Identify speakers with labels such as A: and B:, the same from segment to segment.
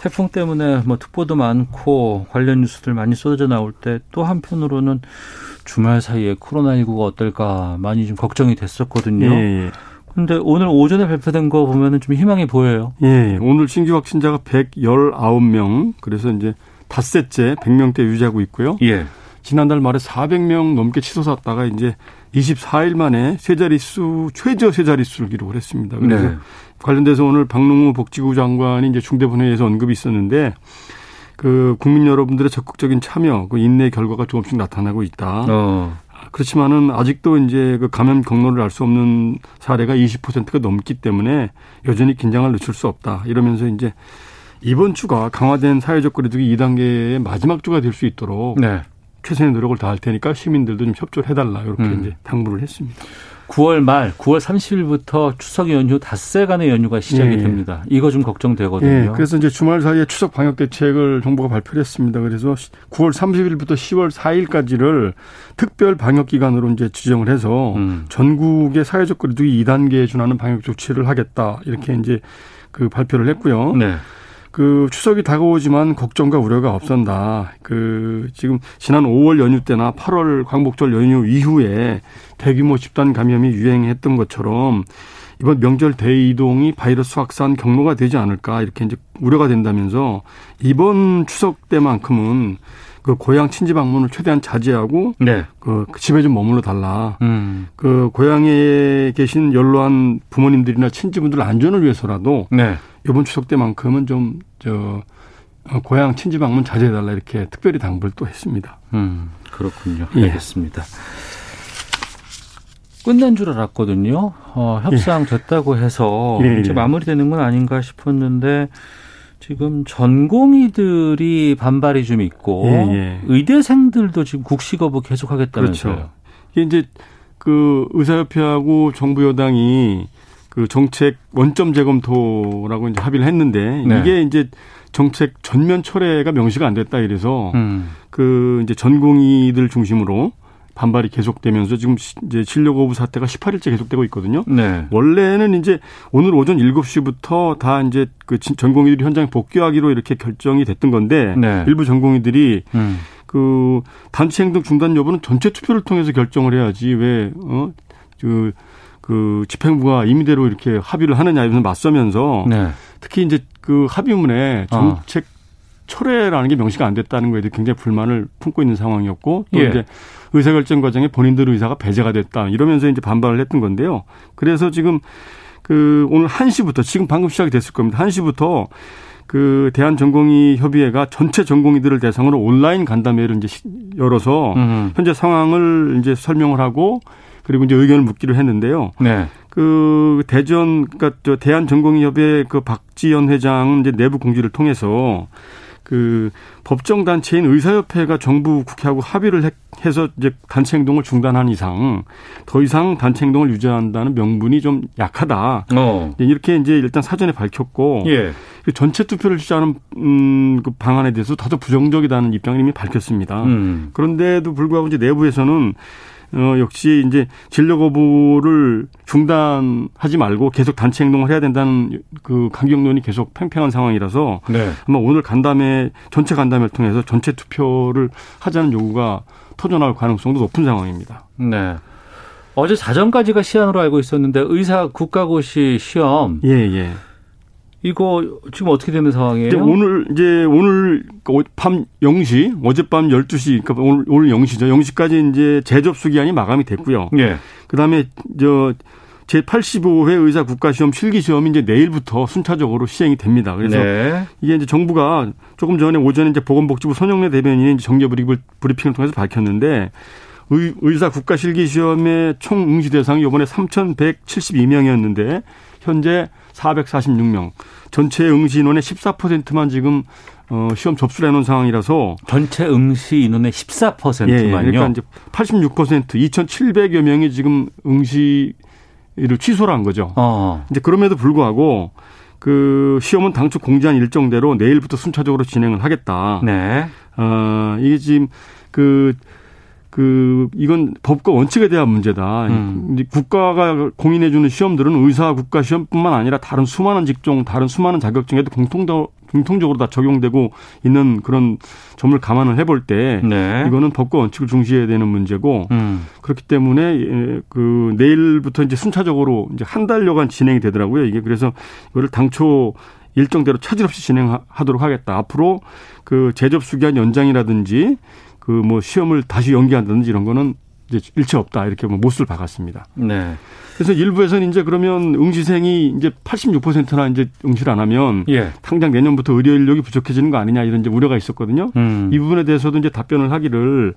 A: 태풍 때문에 뭐 특보도 많고 관련 뉴스들 많이 쏟아져 나올 때 또 한편으로는 주말 사이에 코로나19가 어떨까 많이 좀 걱정이 됐었거든요.
B: 예, 예.
A: 근데 오늘 오전에 발표된 거 보면은 좀 희망이 보여요.
B: 예, 오늘 신규 확진자가 119명, 그래서 이제 닷새째 100명대 유지하고 있고요.
A: 예.
B: 지난달 말에 400명 넘게 치솟았다가 이제 24일 만에 세 자릿수, 최저 세 자릿수를 기록을 했습니다. 그래서
A: 네.
B: 관련돼서 오늘 박능우 복지부 장관이 이제 중대본회의에서 언급이 있었는데 그 국민 여러분들의 적극적인 참여, 그 인내 결과가 조금씩 나타나고 있다.
A: 어.
B: 그렇지만은 아직도 이제 그 감염 경로를 알 수 없는 사례가 20%가 넘기 때문에 여전히 긴장을 늦출 수 없다. 이러면서 이제 이번 주가 강화된 사회적 거리두기 2단계의 마지막 주가 될 수 있도록
A: 네.
B: 최선의 노력을 다할 테니까 시민들도 좀 협조를 해달라 이렇게
A: 음.
B: 이제 당부를 했습니다.
A: 9월 말, 9월 30일부터 추석 연휴 닷새간의 연휴가 시작이
B: 예, 예.
A: 됩니다. 이거 좀 걱정되거든요.
B: 예, 그래서 이제 주말 사이에 추석 방역 대책을 정부가 발표를 했습니다. 그래서 9월 30일부터 10월 4일까지를 특별 방역 기간으로 이제 지정을 해서
A: 음.
B: 전국의 사회적 거리두기 2단계에 준하는 방역 조치를 하겠다 이렇게 이제 그 발표를 했고요.
A: 네.
B: 그 추석이 다가오지만 걱정과 우려가 없었다. 그 지금 지난 5월 연휴 때나 8월 광복절 연휴 이후에 대규모 집단 감염이 유행했던 것처럼 이번 명절 대이동이 바이러스 확산 경로가 되지 않을까 이렇게 이제 우려가 된다면서 이번 추석 때만큼은 그 고향 친지 방문을 최대한 자제하고
A: 네.
B: 그 집에 좀 머물러 달라.
A: 음.
B: 그 고향에 계신 연로한 부모님들이나 친지분들 안전을 위해서라도
A: 네.
B: 이번 추석 때만큼은 좀 저 고향 친지 방문 자제해 달라 이렇게 특별히 당부를 또 했습니다.
A: 음. 그렇군요.
B: 예.
A: 알겠습니다. 끝난 줄 알았거든요. 어, 협상 됐다고 해서
B: 예,
A: 이제
B: 예.
A: 마무리되는 건 아닌가 싶었는데 지금 전공의들이 반발이 좀 있고
B: 예, 예.
A: 의대생들도 지금 국시 거부 계속하겠다면서요.
B: 그렇죠. 이게 이제 그 의사협회하고 정부 여당이 그 정책 원점 재검토라고 이제 합의를 했는데
A: 네.
B: 이게 이제 정책 전면 철회가 명시가 안 됐다 이래서
A: 음.
B: 그 이제 전공의들 중심으로 반발이 계속되면서 지금 시- 이제 거부 사태가 18일째 계속되고 있거든요.
A: 네.
B: 원래는 이제 오늘 오전 7시부터 다 이제 그 진- 전공의들이 현장에 복귀하기로 이렇게 결정이 됐던 건데
A: 네.
B: 일부 전공의들이
A: 음.
B: 그 단체 행동 중단 여부는 전체 투표를 통해서 결정을 해야지 왜 어 그 그 집행부가 임의대로 이렇게 합의를 하느냐 이러면서 맞서면서
A: 네.
B: 특히 이제 그 합의문에
A: 어.
B: 정책 철회라는 게 명시가 안 됐다는 거에 대해 굉장히 불만을 품고 있는 상황이었고 또
A: 예.
B: 이제 의사결정 과정에 본인들 의사가 배제가 됐다 이러면서 이제 반발을 했던 건데요. 그래서 지금 그 오늘 1시부터 지금 방금 시작이 됐을 겁니다. 1시부터 그 대한 전공의 협의회가 전체 전공의들을 대상으로 온라인 간담회를 이제 시- 열어서
A: 음.
B: 현재 상황을 이제 설명을 하고 그리고 이제 의견을 묻기로 했는데요.
A: 네.
B: 그 대전 그러니까 저 대한 전공의협회 그 박지연 회장은 이제 내부 공지를 통해서 그 법정 단체인 의사협회가 정부 국회하고 합의를 해- 해서 이제 단체 행동을 중단한 이상 더 이상 단체 행동을 유지한다는 명분이 좀 약하다.
A: 어.
B: 이제 이렇게 이제 일단 사전에 밝혔고
A: 예.
B: 그 전체 투표를 주자는 음, 그 방안에 대해서 다소 부정적이다는 입장을 이미 밝혔습니다.
A: 음.
B: 그런데도 불구하고 이제 내부에서는 어, 역시 이제 진료 거부를 중단하지 말고 계속 단체 행동을 해야 된다는 그 강경론이 계속 팽팽한 상황이라서
A: 네.
B: 아마 오늘 간담회 전체 간담회를 통해서 전체 투표를 하자는 요구가 터져나올 가능성도 높은 상황입니다.
A: 네. 어제 자정까지가 시한으로 알고 있었는데 의사 국가고시 시험
B: 예, 예.
A: 이거 지금 어떻게 되는 상황이에요?
B: 이제 오늘 이제 오늘 밤 0시, 어젯밤 12시, 그러니까 오늘 오늘 0시죠. 0시까지 이제 재접수 기한이 마감이 됐고요.
A: 예.
B: 그다음에 저 제85회 의사 국가시험 실기시험이 이제 내일부터 순차적으로 시행이 됩니다. 그래서
A: 네.
B: 이게 이제 정부가 조금 전에 오전에 이제 보건복지부 손영래 대변인이 정례 브리핑을 통해서 밝혔는데 의, 의사 국가 실기시험의 총 응시 대상이 이번에 3,172명이었는데 현재 446명. 전체 응시 인원의 14%만 지금 어, 시험 접수를 해놓은 상황이라서
A: 전체 응시 인원의 14%만요.
B: 예, 그러니까 이제 86% 2,700여 명이 지금 응시를 취소를 한 거죠.
A: 어.
B: 이제 그럼에도 불구하고 그 시험은 당초 공지한 일정대로 내일부터 순차적으로 진행을 하겠다.
A: 네.
B: 어, 이게 지금 그, 그, 이건 법과 원칙에 대한 문제다.
A: 음.
B: 국가가 공인해 주는 시험들은 의사 국가 시험뿐만 아니라 다른 수많은 직종, 다른 수많은 자격증에도 공통, 공통적으로 다 적용되고 있는 그런 점을 감안을 해볼 때
A: 네.
B: 이거는 법과 원칙을 중시해야 되는 문제고
A: 음.
B: 그렇기 때문에 예, 그 내일부터 이제 순차적으로 이제 한 달여간 진행이 되더라고요. 이게 그래서 이거를 당초 일정대로 차질 없이 진행하도록 하겠다. 앞으로 그 재접수 기한 연장이라든지 그 뭐 시험을 다시 연기한다든지 이런 거는 이제 일체 없다. 이렇게 뭐 못을 박았습니다.
A: 네.
B: 그래서 일부에서는 이제 그러면 응시생이 이제 86%나 이제 응시를 안 하면
A: 예.
B: 당장 내년부터 의료 인력이 부족해지는 거 아니냐 이런 이제 우려가 있었거든요.
A: 음.
B: 이 부분에 대해서도 이제 답변을 하기를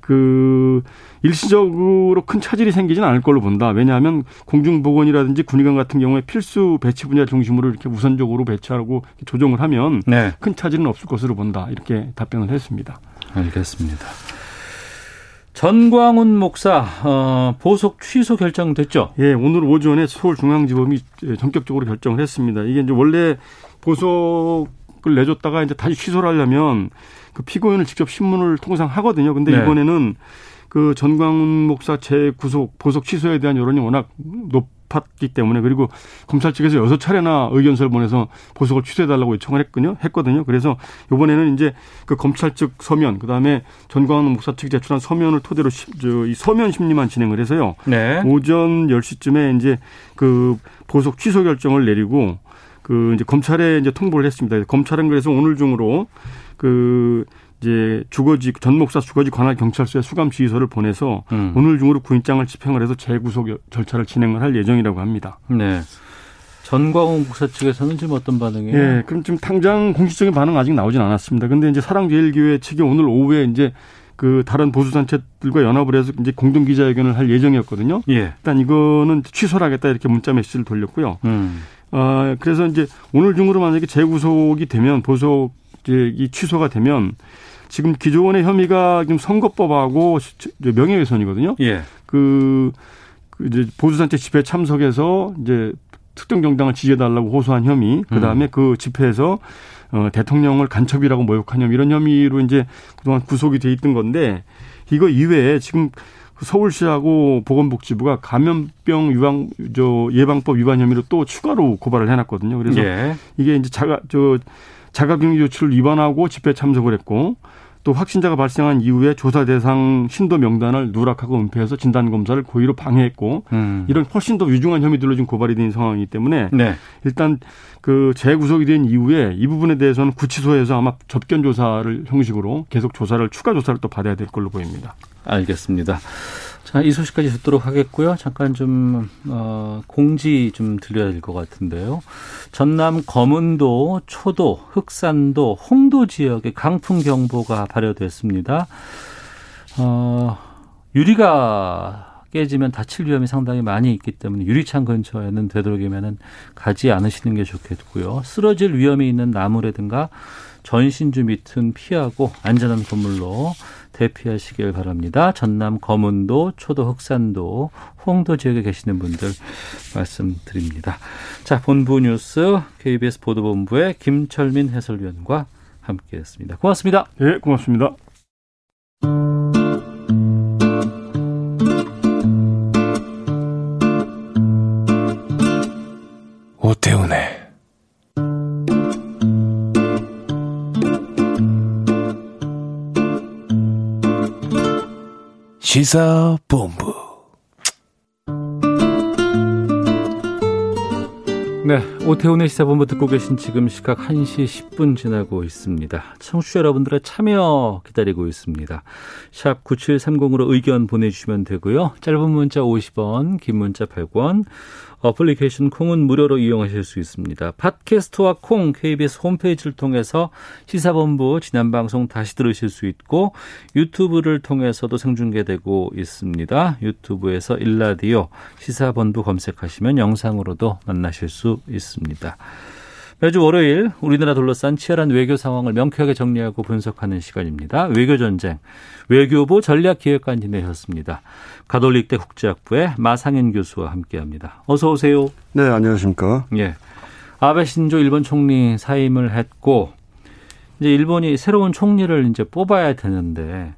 B: 그 일시적으로 큰 차질이 생기지는 않을 걸로 본다. 왜냐하면 공중보건이라든지 군의관 같은 경우에 필수 배치 분야 중심으로 이렇게 우선적으로 배치하고 조정을 하면
A: 네.
B: 큰 차질은 없을 것으로 본다. 이렇게 답변을 했습니다.
A: 알겠습니다. 전광훈 목사 어, 보석 취소 결정됐죠?
B: 예, 오늘 오전에 서울중앙지법이 전격적으로 결정을 했습니다. 이게 이제 원래 보석을 내줬다가 이제 다시 취소를 하려면 그 피고인을 직접 신문을 통상 하거든요. 근데
A: 네.
B: 이번에는 그 전광훈 목사 재구속 보석 취소에 대한 여론이 워낙 높 았기 때문에 그리고 검찰 측에서 여섯 차례나 의견서를 보내서 보석을 취소해달라고 요청을 했거든요. 했거든요. 그래서 이번에는 이제 그 검찰 측 서면 그다음에 전광훈 목사 측이 제출한 서면을 토대로 시, 저, 이 서면 심리만 진행을 해서요.
A: 네.
B: 오전 10시쯤에 이제 그 보석 취소 결정을 내리고 그 이제 검찰에 이제 통보를 했습니다. 검찰은 그래서 오늘 중으로 그 이제 주거지 전 목사 주거지 관할 경찰서에 수감 지휘서를 보내서
A: 음.
B: 오늘 중으로 구인장을 집행을 해서 재구속 절차를 진행을 할 예정이라고 합니다.
A: 네. 전광훈 목사 측에서는 지금 어떤 반응이에요?
B: 예, 그럼 지금 당장 공식적인 반응 아직 나오진 않았습니다. 근데 이제 사랑제일교회 측이 오늘 오후에 이제 그 다른 보수 단체들과 연합을 해서 이제 공동 기자회견을 할 예정이었거든요.
A: 예.
B: 일단 이거는 취소를 하겠다 이렇게 문자 메시지를 돌렸고요.
A: 음.
B: 아, 그래서 이제 오늘 중으로 만약에 재구속이 되면 보석 이제 이 취소가 되면 지금 기존의 혐의가 지금 선거법하고 명예훼손이거든요.
A: 예.
B: 그, 그 이제 보수단체 집회 참석해서 이제 특정 정당을 지지해달라고 호소한 혐의, 그 다음에 그 집회에서 어, 대통령을 간첩이라고 모욕한 혐의 이런 혐의로 이제 그동안 구속이 돼 있던 건데 이거 이외에 지금 그 서울시하고 보건복지부가 감염병 유방 저 예방법 위반 혐의로 또 추가로 고발을 해놨거든요. 그래서
A: 예.
B: 이게 이제 자가 저 자가격리 조치를 위반하고 집회 참석을 했고 또 확진자가 발생한 이후에 조사 대상 신도 명단을 누락하고 은폐해서 진단 검사를 고의로 방해했고
A: 음.
B: 이런 훨씬 더 유중한 혐의들로 지금 고발이 된 상황이기 때문에
A: 네.
B: 일단 그 재구속이 된 이후에 이 부분에 대해서는 구치소에서 아마 접견 조사를 형식으로 계속 조사를 추가 조사를 또 받아야 될 걸로 보입니다.
A: 알겠습니다. 자, 이 소식까지 듣도록 하겠고요. 잠깐 좀, 어, 공지 좀 드려야 될 것 같은데요. 전남 검은도, 초도, 흑산도, 홍도 지역에 강풍경보가 발효됐습니다. 어, 유리가 깨지면 다칠 위험이 상당히 많이 있기 때문에 유리창 근처에는 되도록이면 가지 않으시는 게 좋겠고요. 쓰러질 위험이 있는 나무라든가 전신주 밑은 피하고 안전한 건물로 대피하시길 바랍니다. 전남 검은도, 초도, 흑산도, 홍도 지역에 계시는 분들 말씀드립니다. 자, 본부 뉴스 KBS 보도본부의 김철민 해설위원과 함께했습니다. 고맙습니다.
B: 예, 고맙습니다.
C: 오태훈의 시사본부
A: 네, 오태훈의 시사본부 듣고 계신 지금 시각 1시 10분 지나고 있습니다. 청취자 여러분들의 참여 기다리고 있습니다. 샵 9730으로 의견 보내주시면 되고요. 짧은 문자 50원, 긴 문자 100원, 어플리케이션 콩은 무료로 이용하실 수 있습니다. 팟캐스트와 콩 KBS 홈페이지를 통해서 시사본부 지난 방송 다시 들으실 수 있고 유튜브를 통해서도 생중계되고 있습니다. 유튜브에서 일라디오 시사본부 검색하시면 영상으로도 만나실 수 있습니다. 매주 월요일 우리나라 둘러싼 치열한 외교 상황을 명쾌하게 정리하고 분석하는 시간입니다. 외교 전쟁, 외교부 전략기획관 지내셨습니다. 가톨릭대 국제학부의 마상현 교수와 함께합니다. 어서 오세요.
D: 네, 안녕하십니까.
A: 예, 아베 신조 일본 총리 사임을 했고 이제 일본이 새로운 총리를 이제 뽑아야 되는데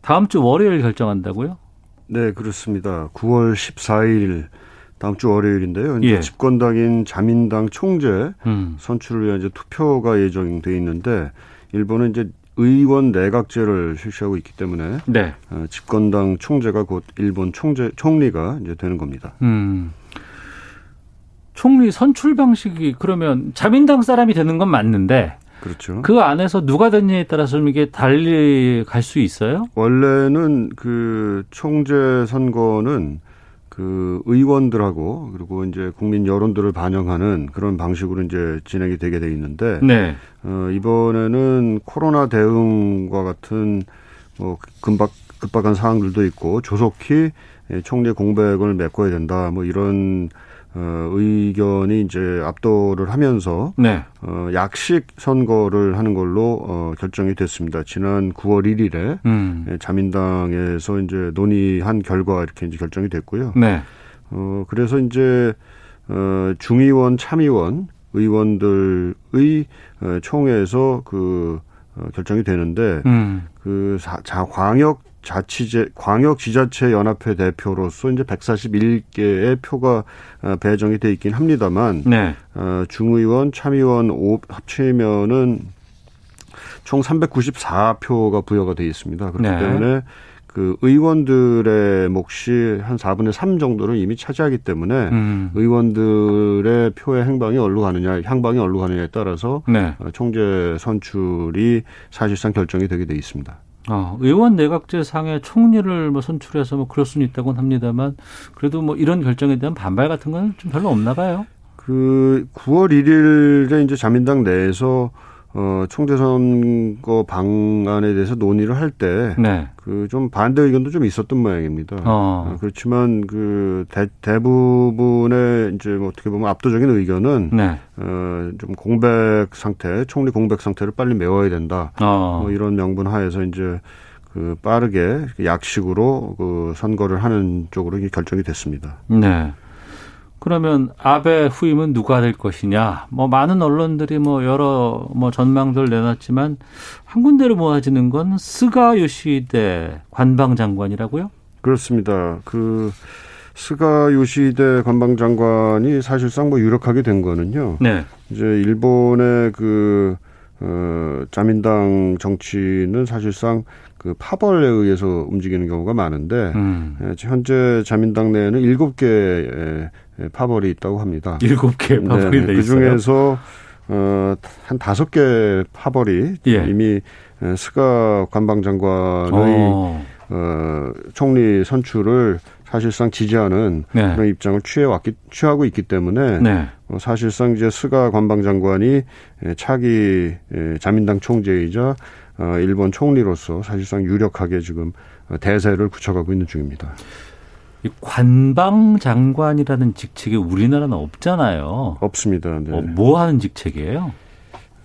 A: 다음 주 월요일 결정한다고요?
D: 네, 그렇습니다. 9월 14일 다음 주 월요일인데요. 이제
A: 예.
D: 집권당인 자민당 총재
A: 음.
D: 선출을 위한 이제 투표가 예정돼 있는데 일본은 이제 의원 내각제를 실시하고 있기 때문에
A: 네.
D: 어, 집권당 총재가 곧 일본 총재 총리가 이제 되는 겁니다.
A: 음. 총리 선출 방식이 그러면 자민당 사람이 되는 건 맞는데
D: 그렇죠.
A: 그 안에서 누가 됐냐에 따라서 좀 이게 달리 갈 수 있어요?
D: 원래는 그 총재 선거는 그 의원들하고 그리고 이제 국민 여론들을 반영하는 그런 방식으로 이제 진행이 되게 돼 있는데
A: 네.
D: 어, 이번에는 코로나 대응과 같은 뭐 급박 급박한 사항들도 있고 조속히 예, 총리 공백을 메꿔야 된다. 뭐 이런 어, 의견이 이제 압도를 하면서
A: 네.
D: 어, 약식 선거를 하는 걸로 어, 결정이 됐습니다. 지난 9월 1일에
A: 음.
D: 예, 자민당에서 이제 논의한 결과 이렇게 이제 결정이 됐고요.
A: 네.
D: 어, 그래서 이제, 어, 중의원, 참의원, 의원들의 어, 총회에서 그, 어, 결정이 되는데,
A: 음.
D: 그, 사, 자, 광역 자치제, 광역 지자체 연합회 대표로서 이제 141개의 표가 어, 배정이 돼 있긴 합니다만,
A: 네.
D: 어, 중의원, 참의원 5 합치면은 총 394표가 부여가 돼 있습니다. 그렇기
A: 네.
D: 때문에 그 의원들의 몫이 한 4분의 3 정도를 이미 차지하기 때문에
A: 음.
D: 의원들의 표의 행방이 어디로 가느냐, 향방이 어디로 가느냐에 따라서
A: 네.
D: 어, 총재 선출이 사실상 결정이 되게 돼 있습니다.
A: 어, 의원 내각제 상에 총리를 뭐 선출해서 뭐 그럴 수는 있다고는 합니다만 그래도 뭐 이런 결정에 대한 반발 같은 건 좀 별로 없나 봐요.
D: 그 9월 1일에 이제 자민당 내에서 어, 총재 선거 방안에 대해서 논의를 할 때
A: 네.
D: 그좀 반대 의견도 좀 있었던 모양입니다.
A: 어.
D: 어, 그렇지만 그 대, 대부분의 이제 뭐 어떻게 보면 압도적인 의견은
A: 네.
D: 어, 좀 공백 상태, 총리 공백 상태를 빨리 메워야 된다.
A: 어.
D: 뭐 이런 명분 하에서 이제 그 빠르게 약식으로 그 선거를 하는 쪽으로 결정이 됐습니다.
A: 네. 그러면 아베 후임은 누가 될 것이냐? 뭐 많은 언론들이 뭐 여러 뭐 전망들 내놨지만 한 군데로 모아지는 건 스가 요시히데 관방장관이라고요?
D: 그렇습니다. 그 스가 요시히데 관방장관이 사실상 뭐 유력하게 된 거는요.
A: 네.
D: 이제 일본의 그, 어, 자민당 정치는 사실상 그 파벌에 의해서 움직이는 경우가 많은데,
A: 음.
D: 예, 현재 자민당 내에는 일곱 개의 파벌이 있다고 합니다.
A: 일곱 개 파벌이
D: 돼그
A: 있어요.
D: 중에서 어, 한 다섯 개 파벌이
A: 예.
D: 이미 에, 스가 관방장관의
A: 어.
D: 어, 총리 선출을 사실상 지지하는
A: 네.
D: 그런 입장을 취해왔기 취하고 있기 때문에
A: 네.
D: 어, 사실상 이제 스가 관방장관이 에, 차기 에, 자민당 총재이자 어, 일본 총리로서 사실상 유력하게 지금 어, 대세를 굳혀가고 있는 중입니다.
A: 이 관방 장관이라는 직책이 우리나라는 없잖아요.
D: 없습니다. 네.
A: 어, 뭐 하는 직책이에요?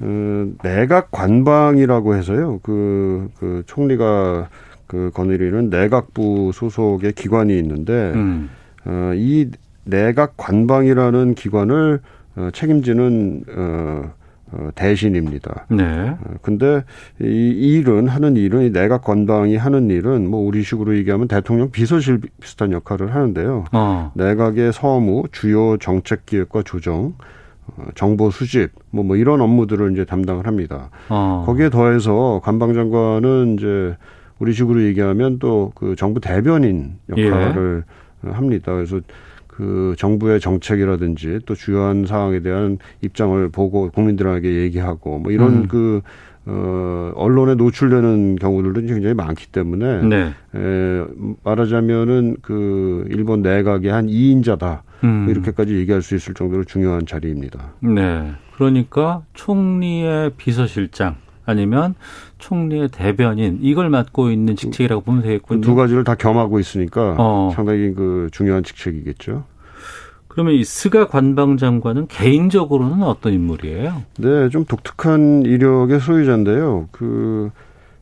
D: 어, 내각 관방이라고 해서요. 그, 그 총리가 그 거느리는 내각부 소속의 기관이 있는데,
A: 음.
D: 어, 이 내각 관방이라는 기관을 어, 책임지는 어, 어, 대신입니다.
A: 네.
D: 어, 근데 이 일은 하는 일은 이 내각 관방이 하는 일은 뭐 우리식으로 얘기하면 대통령 비서실 비슷한 역할을 하는데요.
A: 어.
D: 내각의 서무, 주요 정책 기획과 조정, 어, 정보 수집, 뭐, 뭐 이런 업무들을 이제 담당을 합니다.
A: 어.
D: 거기에 더해서 관방장관은 이제 우리 식으로 얘기하면 또 그 정부 대변인 역할을 합니다. 그래서 그그 정부의 정책이라든지 또 주요한 사항에 대한 입장을 보고 국민들에게 얘기하고 뭐 이런 음. 그 어, 언론에 노출되는 경우들도 굉장히 많기 때문에 네. 에, 말하자면은 그 일본 내각의 한 2인자다. 음. 이렇게까지 얘기할 수 있을 정도로 중요한 자리입니다.
A: 네. 그러니까 총리의 비서실장 아니면 총리의 대변인 이걸 맡고 있는 직책이라고 보면 되겠군요.
D: 그두 가지를 다 겸하고 있으니까 어. 상당히 그 중요한 직책이겠죠.
A: 그러면 이 스가 관방 장관은 개인적으로는 어떤 인물이에요?
D: 네, 좀 독특한 이력의 소유자인데요. 그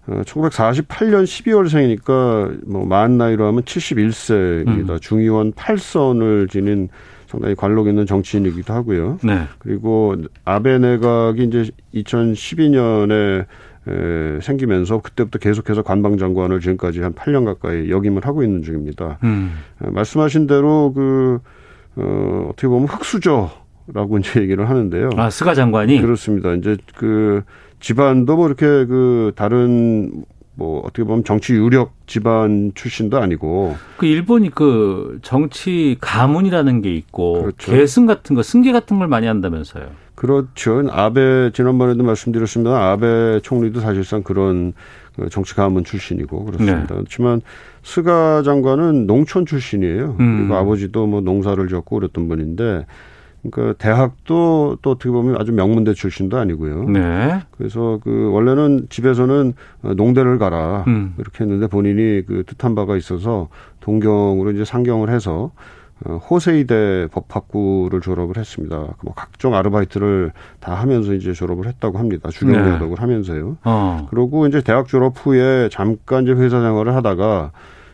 D: 1948년 12월생이니까 뭐 만 나이로 하면 71세입니다. 음. 중의원 8선을 지닌 상당히 관록 있는 정치인이기도 하고요. 네. 그리고 아베 내각이 이제 2012년에 에, 생기면서 그때부터 계속해서 관방 장관을 지금까지 한 8년 가까이 역임을 하고 있는 중입니다. 음. 에, 말씀하신 대로 그 어, 어떻게 보면 흑수저라고 이제 얘기를 하는데요.
A: 아, 스가 장관이?
D: 그렇습니다. 이제 그 집안도 뭐 이렇게 그 다른 뭐 어떻게 보면 정치 유력 집안 출신도 아니고
A: 그 일본이 그 정치 가문이라는 게 있고 그렇죠. 계승 같은 거 승계 같은 걸 많이 한다면서요.
D: 그렇죠. 아베 지난번에도 말씀드렸습니다. 아베 총리도 사실상 그런 그 정치 가문 출신이고 그렇습니다. 네. 그렇지만 스가 장관은 농촌 출신이에요. 음. 그리고 아버지도 뭐 농사를 짓고 그랬던 분인데 그러니까 대학도 또 어떻게 보면 아주 명문대 출신도 아니고요. 네. 그래서 그 원래는 집에서는 농대를 가라 음. 이렇게 했는데 본인이 그 뜻한 바가 있어서 동경으로 이제 상경을 해서 어, 호세이대 법학부를 졸업을 했습니다. 뭐 각종 아르바이트를 다 하면서 이제 졸업을 했다고 합니다. 주경노동을 네. 하면서요. 어. 그리고 이제 대학 졸업 후에 잠깐 이제 회사 생활을 하다가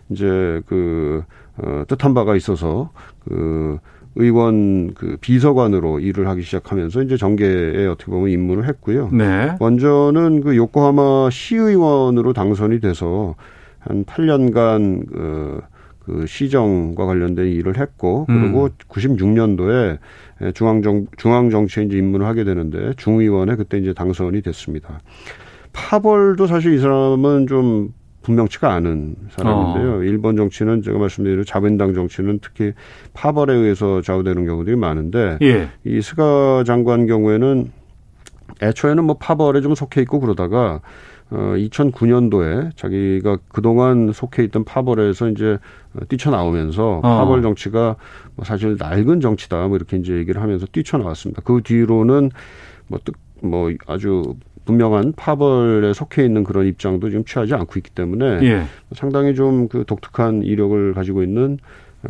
D: 이제 그 어, 뜻한 바가 있어서 그 의원 그 비서관으로 일을 하기 시작하면서 이제 정계에 어떻게 보면 입문을 했고요. 네. 먼저는 그 요코하마 시의원으로 당선이 돼서 한 8년간 그, 그 시정과 관련된 일을 했고 그리고 음. 96년도에 중앙정 중앙정치에 이제 입문을 하게 되는데 중의원에 그때 이제 당선이 됐습니다. 파벌도 사실 이 사람은 좀 분명치가 않은 사람인데요. 어. 일본 정치는 제가 말씀드린 자민당 정치는 특히 파벌에 의해서 좌우되는 경우들이 많은데 예. 이 스가 장관 경우에는 애초에는 뭐 파벌에 좀 속해 있고 그러다가 어 2009년도에 자기가 그동안 속해 있던 파벌에서 이제 뛰쳐나오면서 어. 파벌 정치가 뭐 사실 낡은 정치다 뭐 이렇게 이제 얘기를 하면서 뛰쳐나왔습니다. 그 뒤로는 뭐, 뭐 아주 분명한 파벌에 속해 있는 그런 입장도 지금 취하지 않고 있기 때문에 예. 상당히 좀 그 독특한 이력을 가지고 있는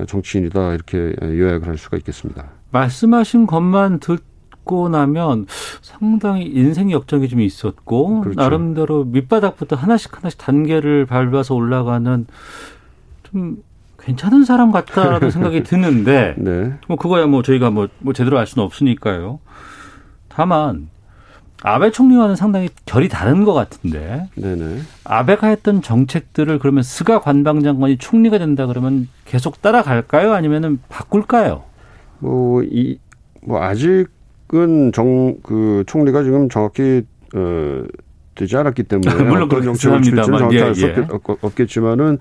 D: 정치인이다 이렇게 요약을 할 수가 있겠습니다.
A: 말씀하신 것만 듣 고 나면 상당히 인생 역정이 좀 있었고 그렇죠. 나름대로 밑바닥부터 하나씩 하나씩 단계를 밟아서 올라가는 좀 괜찮은 사람 같다라는 생각이 드는데 네. 뭐 그거야 뭐 저희가 뭐, 뭐 제대로 알 수는 없으니까요. 다만 아베 총리와는 상당히 결이 다른 것 같은데. 네네. 아베가 했던 정책들을 그러면 스가 관방장관이 총리가 된다 그러면 계속 따라갈까요? 아니면은 바꿀까요?
D: 뭐, 이, 뭐, 아직 은 정, 그 총리가 지금 정확히, 어, 되지 않았기 때문에.
A: 물론 그런 정책을 칠지는
D: 정확히 예, 예. 없겠지만은,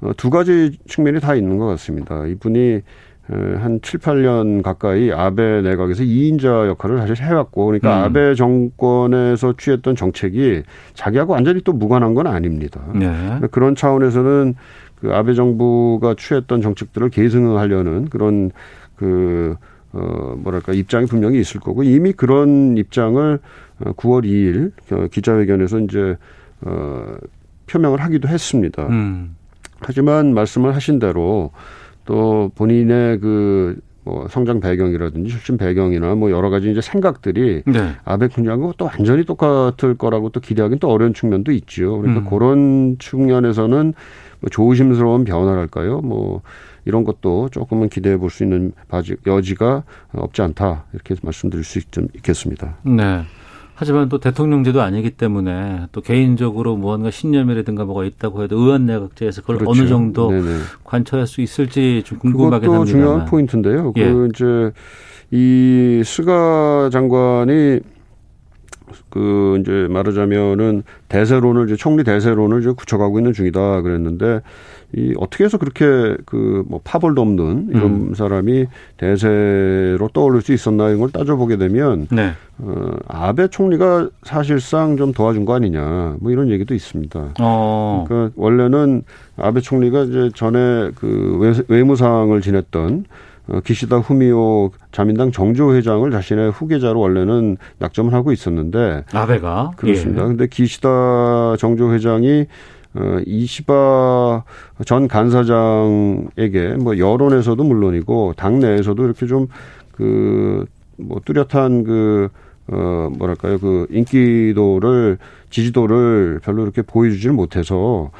D: 어, 두 가지 측면이 다 있는 것 같습니다. 이분이 한 7, 8년 가까이 아베 내각에서 2인자 역할을 사실 해왔고, 그러니까 음. 아베 정권에서 취했던 정책이 자기하고 완전히 또 무관한 건 아닙니다. 네. 그런 차원에서는 그 아베 정부가 취했던 정책들을 계승하려는 그런 그, 어, 뭐랄까, 입장이 분명히 있을 거고, 이미 그런 입장을 9월 어, 2일 어, 기자회견에서 이제, 어, 표명을 하기도 했습니다. 음. 하지만 말씀을 하신 대로 또 본인의 그 뭐 성장 배경이라든지 출신 배경이나 뭐 여러 가지 이제 생각들이 네. 아베 군장하고 또 완전히 똑같을 거라고 또 기대하기는 또 어려운 측면도 있죠. 그러니까 음. 그런 측면에서는 뭐 조심스러운 변화랄까요? 뭐 이런 것도 조금은 기대해 볼 수 있는 여지가 없지 않다 이렇게 말씀드릴 수 있 겠습니다.
A: 네. 하지만 또 대통령제도 아니기 때문에 또 개인적으로 무언가 신념이라든가 뭐가 있다고 해도 의원 내각제에서 그걸 그렇죠. 어느 정도 네네. 관철할 수 있을지 좀 궁금하긴
D: 합니다. 중요한 포인트인데요. 예. 그 이제 이 스가 장관이 그 이제 말하자면은 대세론을 이제 총리 대세론을 이제 굳혀가고 있는 중이다 그랬는데 이 어떻게 해서 그렇게 그 뭐 파벌도 없는 이런 음. 사람이 대세로 떠오를 수 있었나 이런 걸 따져보게 되면
A: 네.
D: 어, 아베 총리가 사실상 좀 도와준 거 아니냐 뭐 이런 얘기도 있습니다.
A: 어.
D: 그러니까 원래는 아베 총리가 이제 전에 그 외무상을 지냈던 어, 기시다 후미오 자민당 정조 회장을 자신의 후계자로 원래는 낙점을 하고 있었는데
A: 아베가
D: 그렇습니다. 예. 근데 기시다 정조 회장이 어, 이시바 전 간사장에게 뭐 여론에서도 물론이고 당내에서도 이렇게 좀 그 뭐 뚜렷한 그 어, 뭐랄까요, 그 인기도를, 지지도를 별로 이렇게 보여주지를 못해서,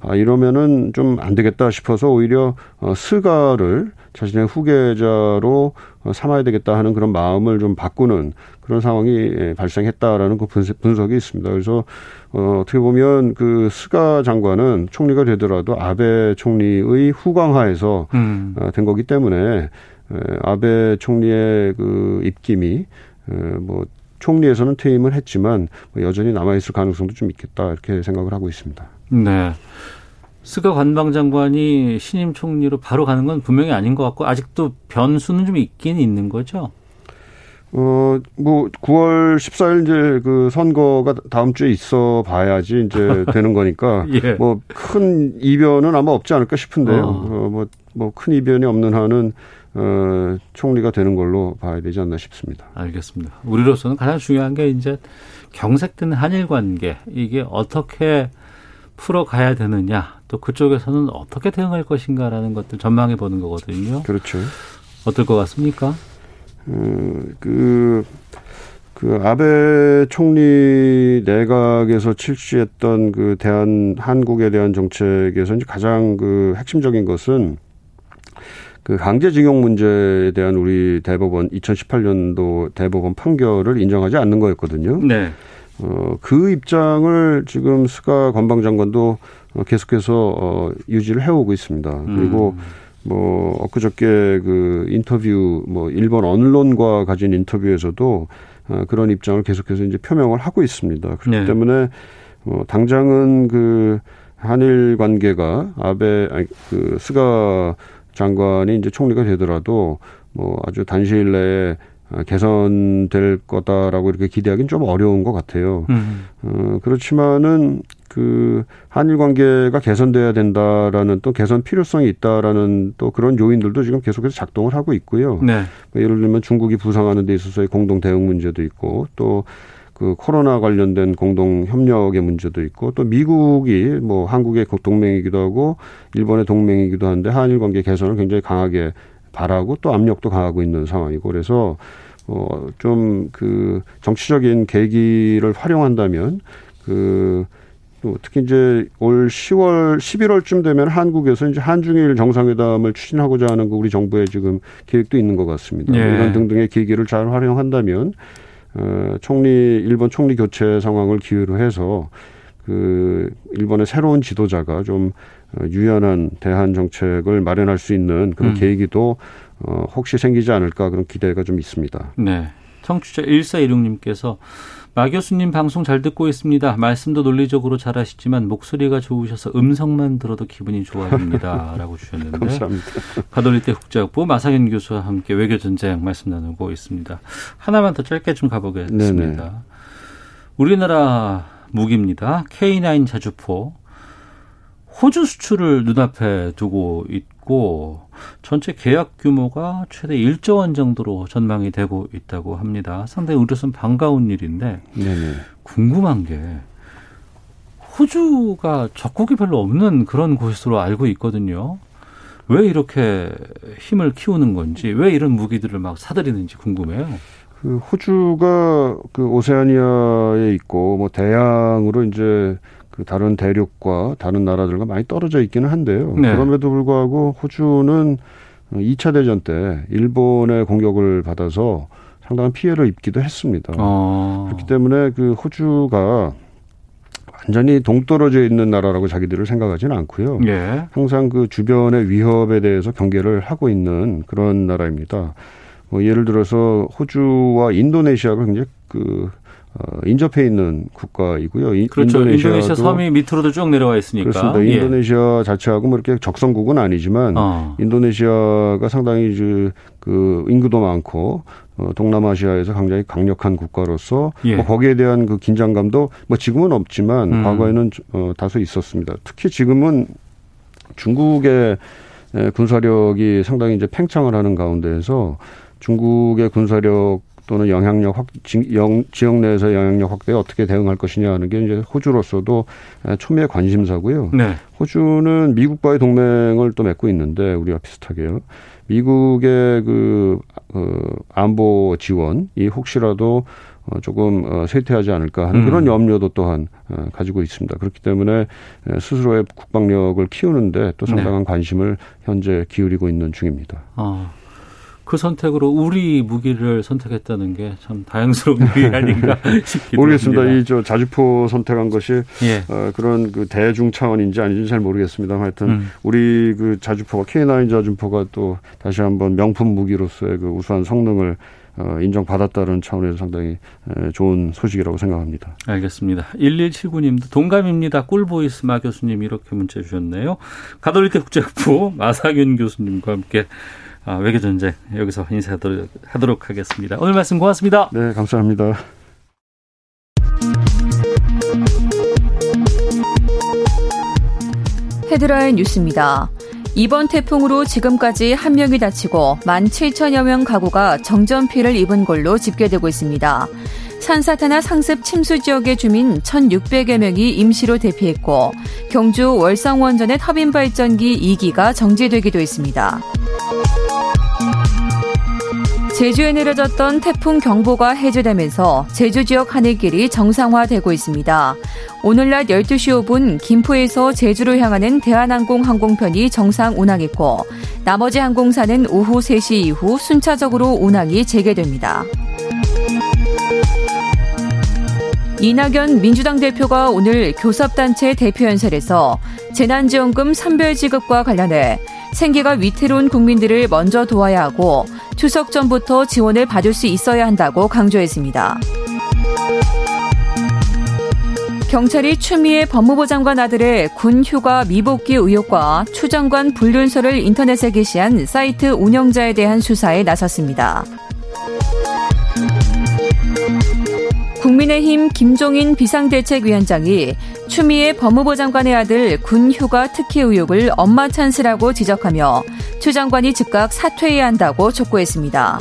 D: 아, 이러면은 좀 안 되겠다 싶어서 오히려, 어, 스가를 자신의 후계자로 어, 삼아야 되겠다 하는 그런 마음을 좀 바꾸는 그런 상황이 예, 발생했다라는 그 분석이 있습니다. 그래서, 어, 어떻게 보면 그 스가 장관은 총리가 되더라도 아베 총리의 후광하에서 음. 어, 된 거기 때문에, 아베 총리의 그 입김이 뭐 총리에서는 퇴임을 했지만 뭐 여전히 남아 있을 가능성도 좀 있겠다 이렇게 생각을 하고 있습니다.
A: 네. 스가 관방장관이 신임 총리로 바로 가는 건 분명히 아닌 것 같고 아직도 변수는 좀 있긴 있는 거죠.
D: 어, 뭐, 9월 14일 이제 그 선거가 다음 주에 있어 봐야지 이제 되는 거니까.
A: 예.
D: 뭐, 큰 이변은 아마 없지 않을까 싶은데요. 어. 어 뭐, 뭐, 큰 이변이 없는 한은 어, 총리가 되는 걸로 봐야 되지 않나 싶습니다.
A: 알겠습니다. 우리로서는 가장 중요한 게 이제 경색된 한일 관계 이게 어떻게 풀어가야 되느냐 또 그쪽에서는 어떻게 대응할 것인가라는 것들 전망해 보는 거거든요.
D: 그렇죠.
A: 어떨 것 같습니까?
D: 음, 그, 그 아베 총리 내각에서 실시했던 그 대한 한국에 대한 정책에서 이제 가장 그 핵심적인 것은 그 강제징용 문제에 대한 우리 대법원 2018년도 대법원 판결을 인정하지 않는 거였거든요.
A: 네.
D: 어, 그 입장을 지금 스가 관방장관도 계속해서 어, 유지를 해오고 있습니다. 그리고 음. 뭐 엊그저께 그 인터뷰 뭐 일본 언론과 가진 인터뷰에서도 어, 그런 입장을 계속해서 이제 표명을 하고 있습니다. 그렇기 네. 때문에 뭐 당장은 그 한일 관계가 아베 아니 그 스가 장관이 이제 총리가 되더라도 뭐 아주 단시일 내에 개선될 거다라고 이렇게 기대하기는 좀 어려운 것 같아요. 음. 어, 그렇지만은 그 한일 관계가 개선돼야 된다라는 또 개선 필요성이 있다라는 또 그런 요인들도 지금 계속해서 작동을 하고 있고요.
A: 네.
D: 뭐 예를 들면 중국이 부상하는 데 있어서의 공동 대응 문제도 있고 또 그 코로나 관련된 공동 협력의 문제도 있고 또 미국이 뭐 한국의 동맹이기도 하고 일본의 동맹이기도 한데 한일 관계 개선을 굉장히 강하게 바라고 또 압력도 강하고 있는 상황이고 그래서 어 좀 그 정치적인 계기를 활용한다면 그 특히 이제 올 10월, 11월쯤 되면 한국에서 이제 한중일 정상회담을 추진하고자 하는 그 우리 정부의 지금 계획도 있는 것 같습니다.
A: 예.
D: 이런 등등의 계기를 잘 활용한다면 어, 총리 일본 총리 교체 상황을 기회로 해서 그 일본의 새로운 지도자가 좀 어, 유연한 대한 정책을 마련할 수 있는 그런 음. 계기도 어, 혹시 생기지 않을까 그런 기대가 좀 있습니다.
A: 네. 청취자 1416님께서 마 교수님 방송 잘 듣고 있습니다. 말씀도 논리적으로 잘 하시지만 목소리가 좋으셔서 음성만 들어도 기분이 좋아집니다. 라고 주셨는데.
D: 감사합니다.
A: 가톨릭대 국제학부 마상현 교수와 함께 외교전쟁 말씀 나누고 있습니다. 하나만 더 짧게 좀 가보겠습니다. 네네. 우리나라 무기입니다. K9 자주포. 호주 수출을 눈앞에 두고 있고 전체 계약 규모가 최대 1조 원 정도로 전망이 되고 있다고 합니다. 상당히 우려선 반가운 일인데
D: 네네.
A: 궁금한 게 호주가 적국이 별로 없는 그런 곳으로 알고 있거든요. 왜 이렇게 힘을 키우는 건지, 왜 이런 무기들을 막 사들이는지 궁금해요.
D: 그 호주가 그 오세아니아에 있고 뭐 대양으로 이제 그 다른 대륙과 다른 나라들과 많이 떨어져 있기는 한데요. 네. 그럼에도 불구하고 호주는 2차 대전 때 일본의 공격을 받아서 상당한 피해를 입기도 했습니다.
A: 어.
D: 그렇기 때문에 그 호주가 완전히 동떨어져 있는 나라라고 자기들을 생각하지는 않고요.
A: 예.
D: 항상 그 주변의 위협에 대해서 경계를 하고 있는 그런 나라입니다. 뭐 예를 들어서 호주와 인도네시아가 굉장히 그 어, 인접해 있는 국가이고요. 이,
A: 그렇죠. 인도네시아 섬이 밑으로도 쭉 내려와 있으니까.
D: 그렇습니다.
A: 예.
D: 인도네시아 자체하고 뭐 이렇게 적성국은 아니지만
A: 어.
D: 인도네시아가 상당히 그, 그 인구도 많고 어, 동남아시아에서 굉장히 강력한 국가로서
A: 예.
D: 뭐 거기에 대한 그 긴장감도 뭐 지금은 없지만
A: 음.
D: 과거에는 어, 다소 있었습니다. 특히 지금은 중국의 에, 군사력이 상당히 이제 팽창을 하는 가운데에서 중국의 군사력 또는 영향력 확, 지, 지역 내에서 영향력 확대에 어떻게 대응할 것이냐 하는 게 이제 호주로서도 에, 초미의 관심사고요.
A: 네.
D: 호주는 미국과의 동맹을 또 맺고 있는데 우리와 비슷하게요. 미국의 그 어, 안보 지원 이 혹시라도 어, 조금 어, 쇠퇴하지 않을까 하는
A: 음.
D: 그런 염려도 또한 어, 가지고 있습니다. 그렇기 때문에 에, 스스로의 국방력을 키우는데 또 상당한 관심을 현재 기울이고 있는 중입니다.
A: 어. 그 선택으로 우리 무기를 선택했다는 게 참 다양스러운 일 아닌가 싶기도 모르겠습니다.
D: 이 저 자주포 선택한 것이
A: 예.
D: 어, 그런 그 대중 차원인지 아닌지 잘 모르겠습니다. 하여튼
A: 음.
D: 우리 그 자주포가 K9 자주포가 또 다시 한번 명품 무기로서의 그 우수한 성능을 어, 인정받았다는 차원에서 상당히 에, 좋은 소식이라고 생각합니다.
A: 알겠습니다. 1179님도 동감입니다. 꿀보이스 마 교수님 이렇게 문자 주셨네요. 가톨릭대 국제학부 마사균 교수님과 함께 아, 외교 전쟁 여기서 인사하도록 하도록 하겠습니다. 오늘 말씀 고맙습니다.
D: 네, 감사합니다.
E: 헤드라인 뉴스입니다. 이번 태풍으로 지금까지 한 명이 다치고 17,000여 명 가구가 정전 피해를 입은 걸로 집계되고 있습니다. 산사태나 상습 침수 지역의 주민 1,600여 명이 임시로 대피했고 경주 월성원전의 터빈 발전기 2기가 정지되기도 했습니다. 제주에 내려졌던 태풍 경보가 해제되면서 제주 지역 하늘길이 정상화되고 있습니다. 오늘 낮 12시 5분 김포에서 제주로 향하는 대한항공 항공편이 정상 운항했고 나머지 항공사는 오후 3시 이후 순차적으로 운항이 재개됩니다. 이낙연 민주당 대표가 오늘 교섭단체 대표연설에서 재난지원금 선별 지급과 관련해 생계가 위태로운 국민들을 먼저 도와야 하고 추석 전부터 지원을 받을 수 있어야 한다고 강조했습니다. 경찰이 추미애 법무부 장관 아들의 군 휴가 미복귀 의혹과 추 장관 불륜설을 인터넷에 게시한 사이트 운영자에 대한 수사에 나섰습니다. 국민의힘 김종인 비상대책위원장이 추미애 법무부 장관의 아들 군 휴가 특혜 의혹을 엄마 찬스라고 지적하며 추 장관이 즉각 사퇴해야 한다고 촉구했습니다.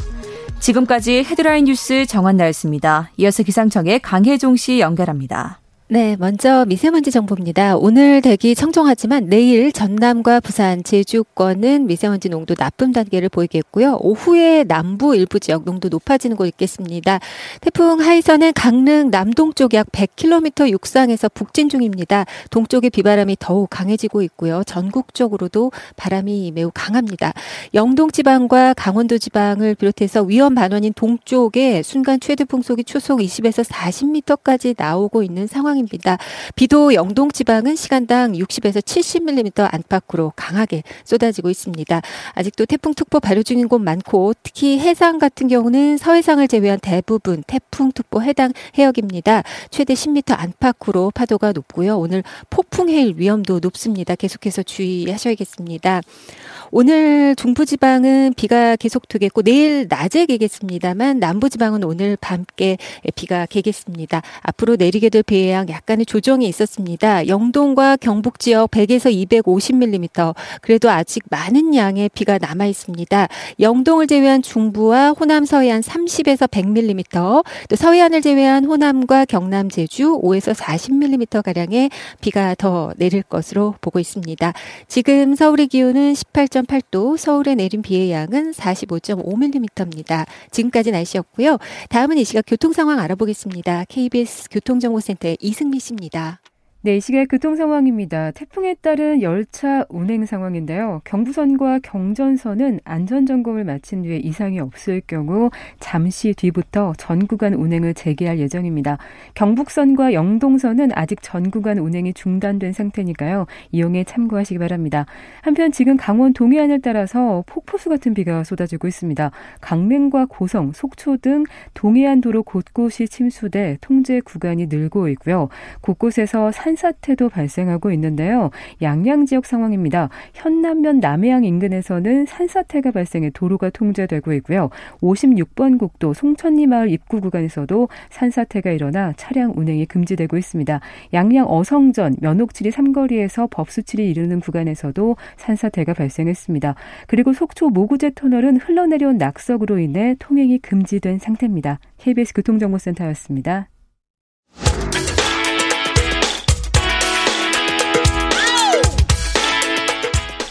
E: 지금까지 헤드라인 뉴스 정한나였습니다. 이어서 기상청의 강혜종 씨 연결합니다.
F: 네, 먼저 미세먼지 정보입니다. 오늘 대기 청정하지만 내일 전남과 부산, 제주권은 미세먼지 농도 나쁨 단계를 보이겠고요. 오후에 남부 일부 지역 농도 높아지는 곳 있겠습니다. 태풍 하이선은 강릉 남동쪽 약 100km 육상에서 북진 중입니다. 동쪽의 비바람이 더욱 강해지고 있고요. 전국적으로도 바람이 매우 강합니다. 영동 지방과 강원도 지방을 비롯해서 위험 반원인 동쪽에 순간 최대 풍속이 초속 20에서 40m까지 나오고 있는 상황입니다. 입니다. 비도 영동 지방은 시간당 60에서 70mm 안팎으로 강하게 쏟아지고 있습니다. 아직도 태풍 특보 발효 중인 곳 많고 특히 해상 같은 경우는 서해상을 제외한 대부분 태풍 특보 해당 해역입니다. 최대 10m 안팎으로 파도가 높고요. 오늘 폭풍 해일 위험도 높습니다. 계속해서 주의하셔야겠습니다. 오늘 중부지방은 비가 계속 되겠고 내일 낮에 개겠습니다만 남부지방은 오늘 밤께 비가 개겠습니다. 앞으로 내리게 될 비의 양 약간의 조정이 있었습니다. 영동과 경북 지역 100에서 250mm 그래도 아직 많은 양의 비가 남아 있습니다. 영동을 제외한 중부와 호남 서해안 30에서 100mm 또 서해안을 제외한 호남과 경남 제주 5에서 40mm 가량의 비가 더 내릴 것으로 보고 있습니다. 지금 서울의 기온은 18.8도, 서울에 내린 비의 양은 45.5mm입니다. 지금까지 날씨였고요. 다음은 이 시각 교통 상황 알아보겠습니다. KBS 교통정보센터의 이승미 씨입니다.
G: 네, 이 시각 교통 상황입니다. 태풍에 따른 열차 운행 상황인데요. 경부선과 경전선은 안전 점검을 마친 뒤에 이상이 없을 경우 잠시 뒤부터 전 구간 운행을 재개할 예정입니다. 경북선과 영동선은 아직 전 구간 운행이 중단된 상태니까요. 이용에 참고하시기 바랍니다. 한편 지금 강원 동해안을 따라서 폭포수 같은 비가 쏟아지고 있습니다. 강릉과 고성, 속초 등 동해안 도로 곳곳이 침수돼 통제 구간이 늘고 있고요. 곳곳에서 산 산사태도 발생하고 있는데요. 양양 지역 상황입니다. 현남면 남해안 인근에서는 산사태가 발생해 도로가 통제되고 있고요. 56번 국도 송천리 마을 입구 구간에서도 산사태가 일어나 차량 운행이 금지되고 있습니다. 양양 어성전 면옥칠리 삼거리에서 법수칠이 이르는 구간에서도 산사태가 발생했습니다. 그리고 속초 모구제 터널은 흘러내려온 낙석으로 인해 통행이 금지된 상태입니다. KBS 교통정보센터였습니다.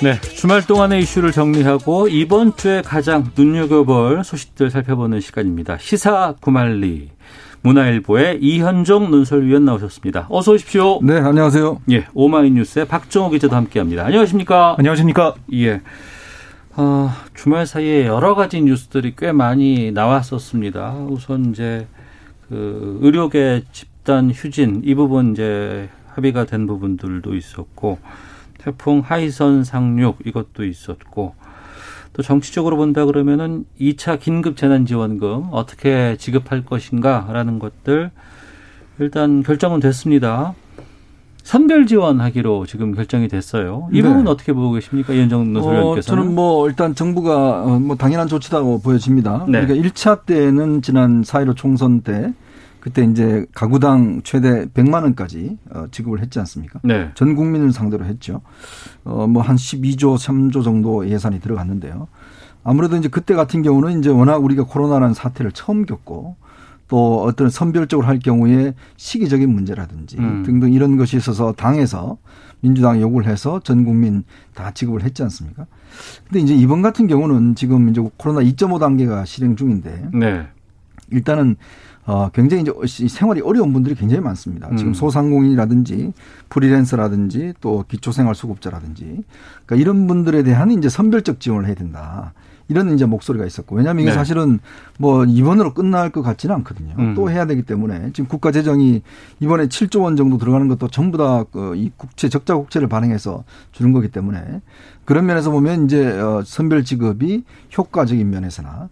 A: 네, 주말 동안의 이슈를 정리하고 이번 주에 가장 눈여겨볼 소식들 살펴보는 시간입니다. 시사 구말리. 문화일보의 이현종 논설위원 나오셨습니다. 어서 오십시오.
H: 네, 안녕하세요.
A: 예, 오마이뉴스의 박정호 기자도 함께합니다. 안녕하십니까?
H: 안녕하십니까?
A: 예. 어, 주말 사이에 여러 가지 뉴스들이 꽤 많이 나왔었습니다. 우선 이제 그 의료계 집단 휴진 이 부분 이제 합의가 된 부분들도 있었고 태풍 하이선 상륙 이것도 있었고 또 정치적으로 본다 그러면은 2차 긴급 재난 지원금 어떻게 지급할 것인가라는 것들 일단 결정은 됐습니다. 선별 지원하기로 지금 결정이 됐어요. 이 네. 부분 어떻게 보고 계십니까? 이현정 노소위원께서는? 어,
H: 저는 뭐 일단 정부가 어, 뭐 당연한 조치다고 보여집니다. 네. 그러니까 1차 때는 지난 4.15 총선 때 그때 이제 가구당 최대 100만 원까지 어, 지급을 했지 않습니까? 네. 전 국민을 상대로 했죠. 어, 뭐 한 12조, 3조 정도 예산이 들어갔는데요. 아무래도 이제 그때 같은 경우는 이제 워낙 우리가 코로나라는 사태를 처음 겪고 또 어떤 선별적으로 할 경우에 시기적인 문제라든지 음. 등등 이런 것이 있어서 당에서 민주당 요구를 해서 전 국민 다 지급을 했지 않습니까? 근데 이제 이번 같은 경우는 지금 이제 코로나 2.5 단계가 실행 중인데 네. 일단은 어, 굉장히 이제 생활이 어려운 분들이 굉장히 많습니다. 지금 음. 소상공인이라든지 프리랜서라든지 또 기초생활수급자라든지 그러니까 이런 분들에 대한 이제 선별적 지원을 해야 된다. 이런 이제 목소리가 있었고 왜냐하면 이게 네. 사실은 뭐 이번으로 끝날 것 같지는 않거든요. 음. 또 해야 되기 때문에 지금 국가 재정이 이번에 7조 원 정도 들어가는 것도 전부 다이 그 국채 적자 국채를 반영해서 주는 거기 때문에 그런 면에서 보면 이제 어 선별 지급이 효과적인 면에서나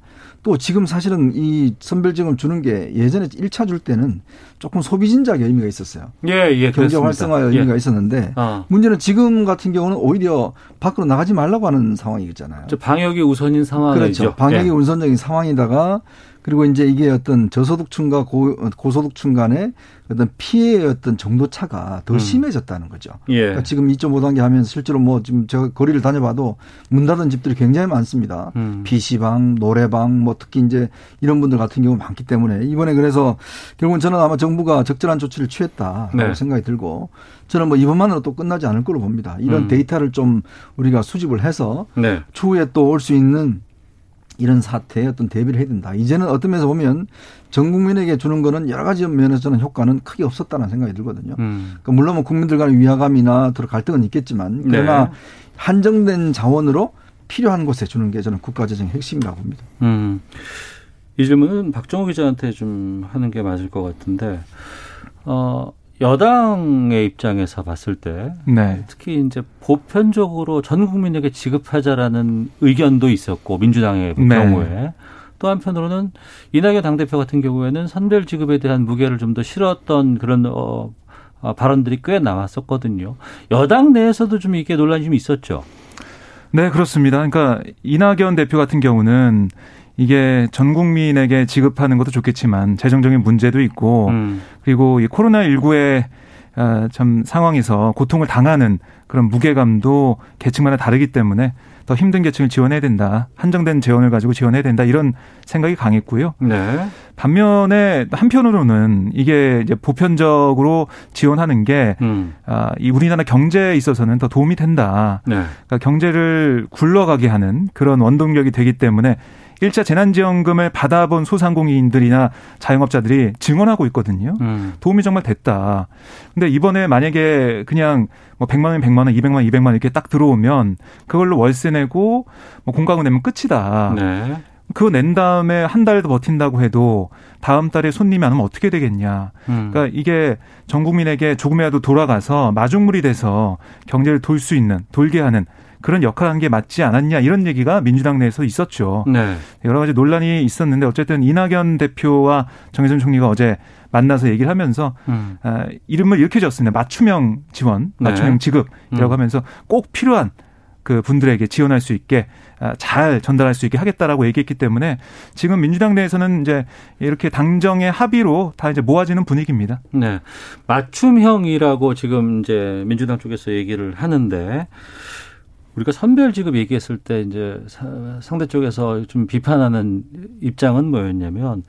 H: 또 지금 사실은 이 선별지금 주는 게 예전에 1차 줄 때는 조금 소비 진작의 의미가 있었어요.
A: 예, 예.
H: 경제 활성화의 의미가 예. 있었는데 어. 문제는 지금 같은 경우는 오히려 밖으로 나가지 말라고 하는 상황이잖아요.
A: 방역이 우선인 상황이죠.
H: 그렇죠. 방역이 예. 우선적인 상황이다가 그리고 이제 이게 어떤 저소득층과 고, 고소득층 간의 어떤 피해의 어떤 정도 차가 더 음. 심해졌다는 거죠. 예. 그러니까 지금 2.5단계 하면서 실제로 뭐 지금 제가 거리를 다녀봐도 문 닫은 집들이 굉장히 많습니다. 음. PC방, 노래방, 뭐 특히 이제 이런 분들 같은 경우 많기 때문에 이번에 그래서 결국은 저는 아마 정부가 적절한 조치를 취했다라고 네. 생각이 들고 저는 뭐 이번만으로 또 끝나지 않을 거로 봅니다. 이런 음. 데이터를 좀 우리가 수집을 해서 네. 추후에 또 올 수 있는 이런 사태에 어떤 대비를 해야 된다. 이제는 어떤 면에서 보면 전 국민에게 주는 거는 여러 가지 면에서는 효과는 크게 없었다는 생각이 들거든요. 음. 그러니까 물론 뭐 국민들 간의 위화감이나 들어 갈등은 있겠지만 그러나 네. 한정된 자원으로 필요한 곳에 주는 게 저는 국가재정의 핵심이라고 봅니다.
A: 음. 이 질문은 박정호 기자한테 좀 하는 게 맞을 것 같은데, 어, 여당의 입장에서 봤을 때 네. 특히 이제 보편적으로 전 국민에게 지급하자라는 의견도 있었고 민주당의 네. 경우에 또 한편으로는 이낙연 당대표 같은 경우에는 선별 지급에 대한 무게를 좀 더 실었던 그런 어, 어, 발언들이 꽤 나왔었거든요. 여당 내에서도 좀 이게 논란이 좀 있었죠.
I: 네, 그렇습니다. 그러니까 이낙연 대표 같은 경우는 이게 전 국민에게 지급하는 것도 좋겠지만 재정적인 문제도 있고 음. 그리고 이 코로나 19에 어, 참 상황에서 고통을 당하는 그런 무게감도 계층마다 다르기 때문에 더 힘든 계층을 지원해야 된다. 한정된 재원을 가지고 지원해야 된다. 이런 생각이 강했고요. 네. 반면에 한편으로는 이게 이제 보편적으로 지원하는 게 음. 아, 이 우리나라 경제에 있어서는 더 도움이 된다. 네. 그러니까 경제를 굴러가게 하는 그런 원동력이 되기 때문에 일차 재난지원금을 받아본 소상공인들이나 자영업자들이 증언하고 있거든요. 음. 도움이 정말 됐다. 근데 이번에 만약에 그냥 뭐 100만 원, 100만 원, 200만 원, 200만 원 이렇게 딱 들어오면 그걸로 월세 내고 뭐 공과금 내면 끝이다. 네. 그거 낸 다음에 한 달 더 버틴다고 해도 다음 달에 손님이 안 오면 어떻게 되겠냐. 음. 그러니까 이게 전 국민에게 조금이라도 돌아가서 마중물이 돼서 경제를 돌 수 있는, 돌게 하는 그런 역할 한 게 맞지 않았냐 이런 얘기가 민주당 내에서 있었죠. 네. 여러 가지 논란이 있었는데 어쨌든 이낙연 대표와 정혜선 총리가 어제 만나서 얘기를 하면서 음. 아, 이름을 이렇게 졌습니다. 맞춤형 지원, 네. 맞춤형 네. 지급이라고 음. 하면서 꼭 필요한 그 분들에게 지원할 수 있게 아, 잘 전달할 수 있게 하겠다라고 얘기했기 때문에 지금 민주당 내에서는 이제 이렇게 당정의 합의로 다 이제 모아지는 분위기입니다.
A: 네. 맞춤형이라고 지금 이제 민주당 쪽에서 얘기를 하는데 우리가 선별 지급 얘기했을 때 이제 상대 쪽에서 좀 비판하는 입장은 뭐였냐면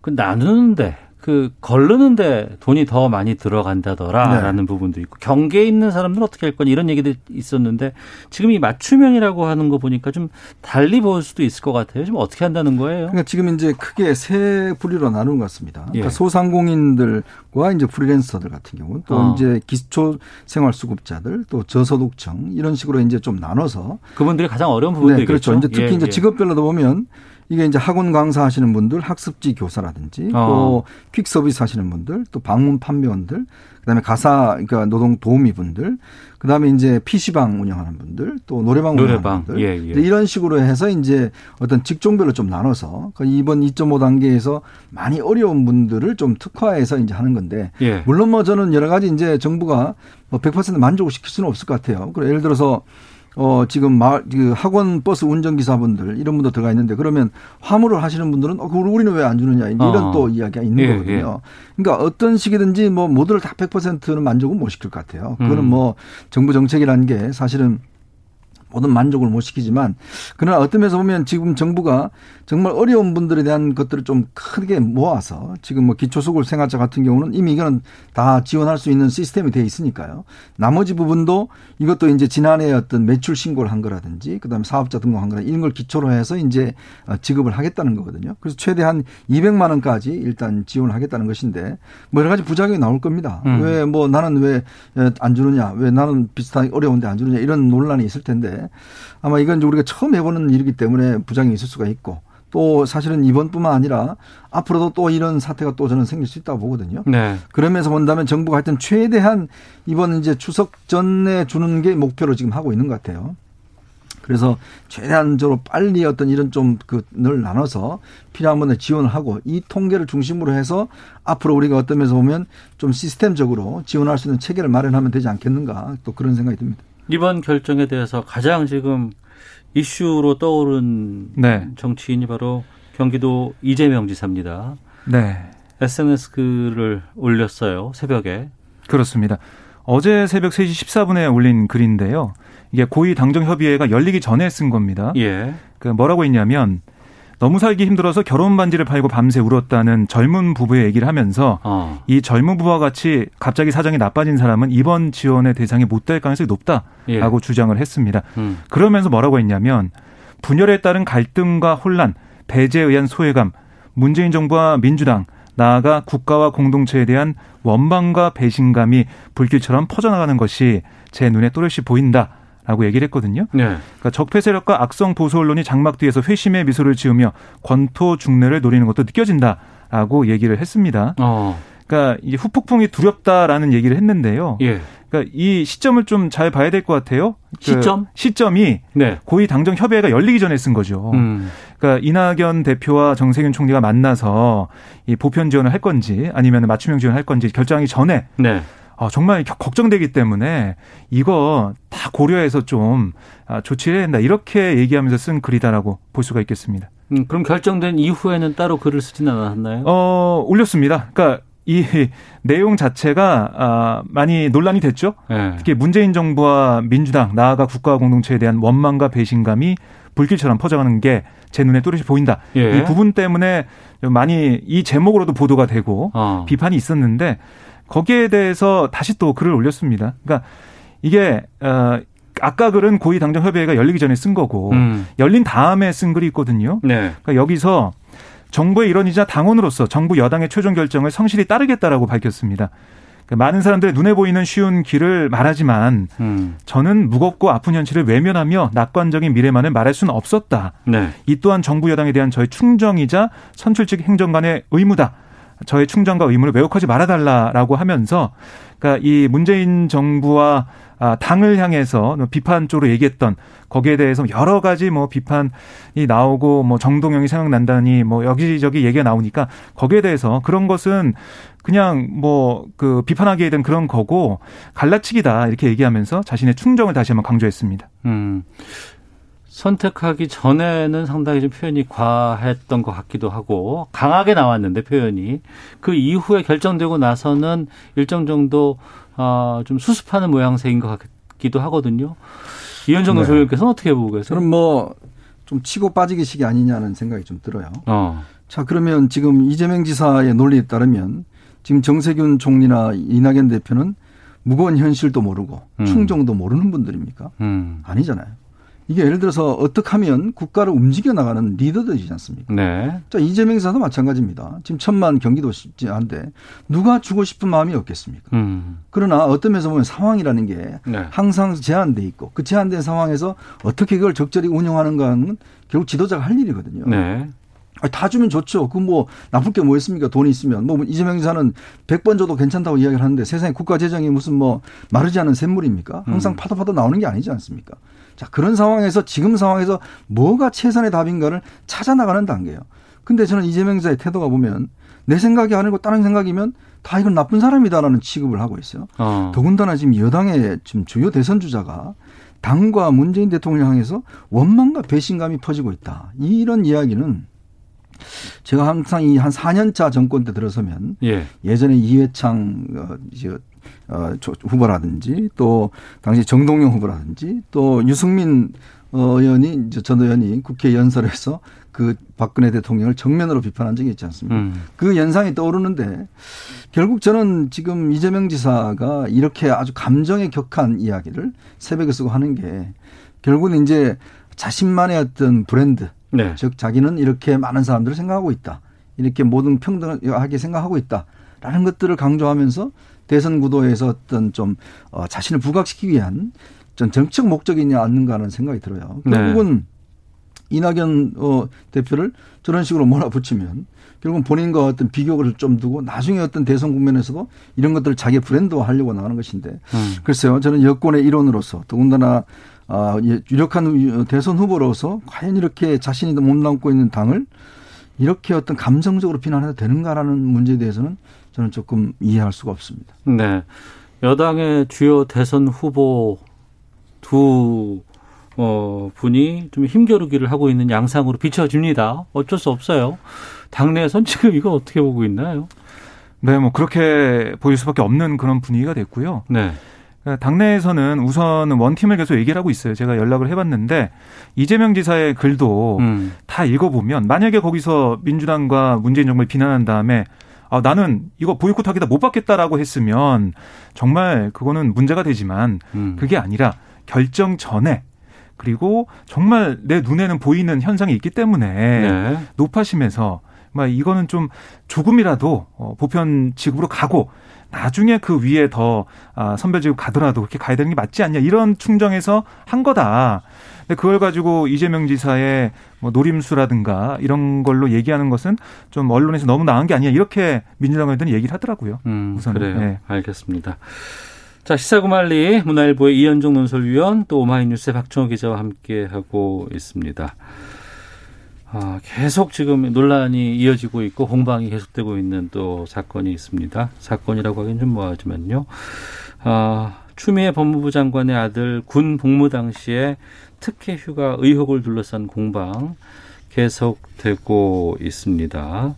A: 그 나누는데 그 걸르는데 돈이 더 많이 들어간다더라라는 네. 부분도 있고 경계에 있는 사람들은 어떻게 할 거니 이런 얘기도 있었는데 지금 이 맞춤형이라고 하는 거 보니까 좀 달리 볼 수도 있을 것 같아요. 좀 어떻게 한다는 거예요?
H: 그러니까 지금 이제 크게 세 부류로 나눈 것 같습니다. 그러니까 예. 소상공인들과 이제 프리랜서들 같은 경우는 또 어. 이제 기초 생활 수급자들 또 저소득층 이런 식으로 이제 좀 나눠서
A: 그분들이 가장 어려운 부분들이 네,
H: 그렇죠. 이제 특히 예, 이제 예. 직업별로도 보면 이게 이제 학원 강사 하시는 분들, 학습지 교사라든지 어. 또퀵 서비스 하시는 분들, 또 방문 판매원들, 그다음에 가사 그러니까 노동 도우미 분들, 그다음에 이제 PC방 운영하는 분들, 또 노래방, 노래방. 운영하는 분들. 예, 예. 이런 식으로 해서 이제 어떤 직종별로 좀 나눠서 그러니까 이번 2.5 단계에서 많이 어려운 분들을 좀 특화해서 이제 하는 건데 예. 물론 뭐 저는 여러 가지 이제 정부가 뭐 100% 만족을 시킬 수는 없을 것 같아요. 그리고 예를 들어서 어, 지금 마, 그 학원 버스 운전기사분들 이런 분도 들어가 있는데 그러면 화물을 하시는 분들은 어, 우리는 왜 안 주느냐 이런 어. 또 이야기가 있는 예, 거거든요. 예. 그러니까 어떤 식이든지 뭐 모두를 다 100%는 만족은 못 시킬 것 같아요. 그거는 음. 뭐 정부 정책이라는 게 사실은 모든 만족을 못 시키지만 그러나 어떤 면에서 보면 지금 정부가 정말 어려운 분들에 대한 것들을 좀 크게 모아서 지금 뭐 기초수급 생활자 같은 경우는 이미 이거는 다 지원할 수 있는 시스템이 돼 있으니까요. 나머지 부분도 이것도 이제 지난해 어떤 매출 신고를 한 거라든지 그다음에 사업자 등록한 거나 이런 걸 기초로 해서 이제 지급을 하겠다는 거거든요. 그래서 최대한 200만 원까지 일단 지원을 하겠다는 것인데 뭐 여러 가지 부작용이 나올 겁니다. 음. 왜뭐 나는 왜 안 주느냐, 왜 나는 비슷하게 어려운데 안 주느냐 이런 논란이 있을 텐데 아마 이건 우리가 처음 해보는 일이기 때문에 부작용이 있을 수가 있고 또 사실은 이번뿐만 아니라 앞으로도 또 이런 사태가 또 저는 생길 수 있다고 보거든요. 네. 그러면서 본다면 정부가 하여튼 최대한 이번 이제 추석 전에 주는 게 목표로 지금 하고 있는 것 같아요. 그래서 최대한적으로 빨리 어떤 이런 좀 그늘 나눠서 필요한 분에 지원을 하고 이 통계를 중심으로 해서 앞으로 우리가 어떤 면에서 보면 좀 시스템적으로 지원할 수 있는 체계를 마련하면 되지 않겠는가 또 그런 생각이 듭니다.
A: 이번 결정에 대해서 가장 지금 이슈로 떠오른 네. 정치인이 바로 경기도 이재명 지사입니다. 네. SNS 글을 올렸어요. 새벽에.
I: 그렇습니다. 어제 새벽 3시 14분에 올린 글인데요. 이게 고위 당정협의회가 열리기 전에 쓴 겁니다. 예. 그 뭐라고 했냐면 너무 살기 힘들어서 결혼 반지를 팔고 밤새 울었다는 젊은 부부의 얘기를 하면서 어. 이 젊은 부부와 같이 갑자기 사정이 나빠진 사람은 이번 지원의 대상이 못 될 가능성이 높다라고 예. 주장을 했습니다. 음. 그러면서 뭐라고 했냐면 분열에 따른 갈등과 혼란, 배제에 의한 소외감, 문재인 정부와 민주당 나아가 국가와 공동체에 대한 원망과 배신감이 불길처럼 퍼져나가는 것이 제 눈에 또렷이 보인다. 라고 얘기를 했거든요. 네. 그러니까 적폐 세력과 악성 보수 언론이 장막 뒤에서 회심의 미소를 지으며 권토 중례를 노리는 것도 느껴진다라고 얘기를 했습니다. 어. 그러니까 이제 후폭풍이 두렵다라는 얘기를 했는데요. 예. 그러니까 이 시점을 좀 잘 봐야 될 것 같아요.
A: 그 시점?
I: 시점이 네. 고위 당정 협의회가 열리기 전에 쓴 거죠. 음. 그러니까 이낙연 대표와 정세균 총리가 만나서 이 보편 지원을 할 건지 아니면 맞춤형 지원을 할 건지 결정하기 전에 네. 어, 정말 걱정되기 때문에 이거 다 고려해서 좀 아, 조치를 해야 된다. 이렇게 얘기하면서 쓴 글이다라고 볼 수가 있겠습니다.
A: 음, 그럼 결정된 이후에는 따로 글을 쓰지는 않았나요?
I: 어, 올렸습니다. 그러니까 이 내용 자체가 아, 많이 논란이 됐죠. 네. 특히 문재인 정부와 민주당 나아가 국가 공동체에 대한 원망과 배신감이 불길처럼 퍼져가는 게 제 눈에 뚜렷이 보인다. 예. 이 부분 때문에 많이 이 제목으로도 보도가 되고 어. 비판이 있었는데 거기에 대해서 다시 또 글을 올렸습니다. 그러니까 이게 어 아까 글은 고위 당정 협의회가 열리기 전에 쓴 거고 음. 열린 다음에 쓴 글이 있거든요. 네. 그러니까 여기서 정부의 일원이자 당원으로서 정부 여당의 최종 결정을 성실히 따르겠다라고 밝혔습니다. 그러니까 많은 사람들의 눈에 보이는 쉬운 길을 말하지만 음. 저는 무겁고 아픈 현실을 외면하며 낙관적인 미래만을 말할 수는 없었다. 네. 이 또한 정부 여당에 대한 저의 충정이자 선출직 행정관의 의무다. 저의 충정과 의무를 왜곡하지 말아달라라고 하면서 그러니까 이 문재인 정부와 아, 당을 향해서 비판 쪽으로 얘기했던 거기에 대해서 여러 가지 뭐 비판이 나오고 뭐 정동영이 생각난다니 뭐 여기저기 얘기가 나오니까 거기에 대해서 그런 것은 그냥 뭐 그 비판하기에 된 그런 거고 갈라치기다 이렇게 얘기하면서 자신의 충정을 다시 한번 강조했습니다. 음.
A: 선택하기 전에는 상당히 좀 표현이 과했던 것 같기도 하고 강하게 나왔는데 표현이 그 이후에 결정되고 나서는 일정 정도 어, 좀 수습하는 모양새인 것 같기도 하거든요. 이현정 네. 소장님께서는 어떻게 보고 계세요?
H: 저는 뭐 좀 치고 빠지기식이 아니냐는 생각이 좀 들어요. 어. 자 그러면 지금 이재명 지사의 논리에 따르면 지금 정세균 총리나 이낙연 대표는 무거운 현실도 모르고 음. 충정도 모르는 분들입니까? 음. 아니잖아요. 이게 예를 들어서 어떻게 하면 국가를 움직여 나가는 리더들이지 않습니까? 네. 자, 이재명 지사도 마찬가지입니다. 지금 천만 경기도지한데 누가 주고 싶은 마음이 없겠습니까? 음. 그러나 어떤 면에서 보면 상황이라는 게 네. 항상 제한돼 있고 그 제한된 상황에서 어떻게 그걸 적절히 운영하는가는 결국 지도자가 할 일이거든요. 네. 다 주면 좋죠. 그 뭐 나쁠 게 뭐 있습니까? 돈이 있으면. 뭐 이재명 지사는 100번 줘도 괜찮다고 이야기를 하는데 세상에 국가 재정이 무슨 뭐 마르지 않은 샘물입니까? 항상 음. 파도 파도 나오는 게 아니지 않습니까? 자, 그런 상황에서 지금 상황에서 뭐가 최선의 답인가를 찾아 나가는 단계예요. 근데 저는 이재명 지사의 태도가 보면 내 생각이 아니고 다른 생각이면 다 이건 나쁜 사람이다라는 취급을 하고 있어요. 어. 더군다나 지금 여당의 지금 주요 대선 주자가 당과 문재인 대통령을 향해서 원망과 배신감이 퍼지고 있다. 이런 이야기는 제가 항상 이 한 4년차 정권 때 들어서면 예. 전에 이회창 어, 어, 후보라든지 또 당시 정동영 후보라든지 또 유승민 어, 의원이 이제 전 의원이 국회 연설에서 그 박근혜 대통령을 정면으로 비판한 적이 있지 않습니까? 음. 그 연상이 떠오르는데 결국 저는 지금 이재명 지사가 이렇게 아주 감정에 격한 이야기를 새벽에 쓰고 하는 게 결국은 이제 자신만의 어떤 브랜드 네. 즉 자기는 이렇게 많은 사람들을 생각하고 있다. 이렇게 모든 평등하게 생각하고 있다라는 것들을 강조하면서 대선 구도에서 어떤 좀 어, 자신을 부각시키기 위한 전 정책 목적이냐 않는가 하는 생각이 들어요. 네. 결국은 이낙연 어, 대표를 저런 식으로 몰아붙이면 결국은 본인과 어떤 비교를 좀 두고 나중에 어떤 대선 국면에서도 이런 것들을 자기 브랜드화 하려고 나가는 것인데 음. 글쎄요 저는 여권의 일원으로서 더군다나 아, 유력한 대선 후보로서 과연 이렇게 자신이 몸담고 있는 당을 이렇게 어떤 감정적으로 비난해도 되는가라는 문제에 대해서는 저는 조금 이해할 수가 없습니다.
A: 네. 여당의 주요 대선 후보 두 어, 분이 좀 힘겨루기를 하고 있는 양상으로 비춰집니다. 어쩔 수 없어요. 당내에선 지금 이거 어떻게 보고 있나요?
I: 네, 뭐 그렇게 보일 수밖에 없는 그런 분위기가 됐고요. 네. 그러니까 당내에서는 우선 원팀을 계속 얘기를 하고 있어요. 제가 연락을 해봤는데 이재명 지사의 글도 음. 다 읽어보면 만약에 거기서 민주당과 문재인 정부를 비난한 다음에 아, 나는 이거 보이콧 하기다 못 받겠다라고 했으면 정말 그거는 문제가 되지만 음. 그게 아니라 결정 전에 그리고 정말 내 눈에는 보이는 현상이 있기 때문에 네. 높아심에서 막 이거는 좀 조금이라도 어, 보편 지급으로 가고 나중에 그 위에 더 아, 선별 지급 가더라도 그렇게 가야 되는 게 맞지 않냐 이런 충정에서 한 거다. 근데 그걸 가지고 이재명 지사의 뭐 노림수라든가 이런 걸로 얘기하는 것은 좀 언론에서 너무 나은 게 아니야 이렇게 민주당 의원들이 얘기를 하더라고요.
A: 음, 우선 그래요. 네. 알겠습니다. 자 시사구말리 문화일보의 이현종 논설위원 또 오마이뉴스의 박정호 기자와 함께 하고 있습니다. 아, 계속 지금 논란이 이어지고 있고 공방이 계속되고 있는 또 사건이 있습니다. 사건이라고 하긴 좀 뭐하지만요. 아, 추미애 법무부 장관의 아들 군 복무 당시에 특혜 휴가 의혹을 둘러싼 공방 계속되고 있습니다.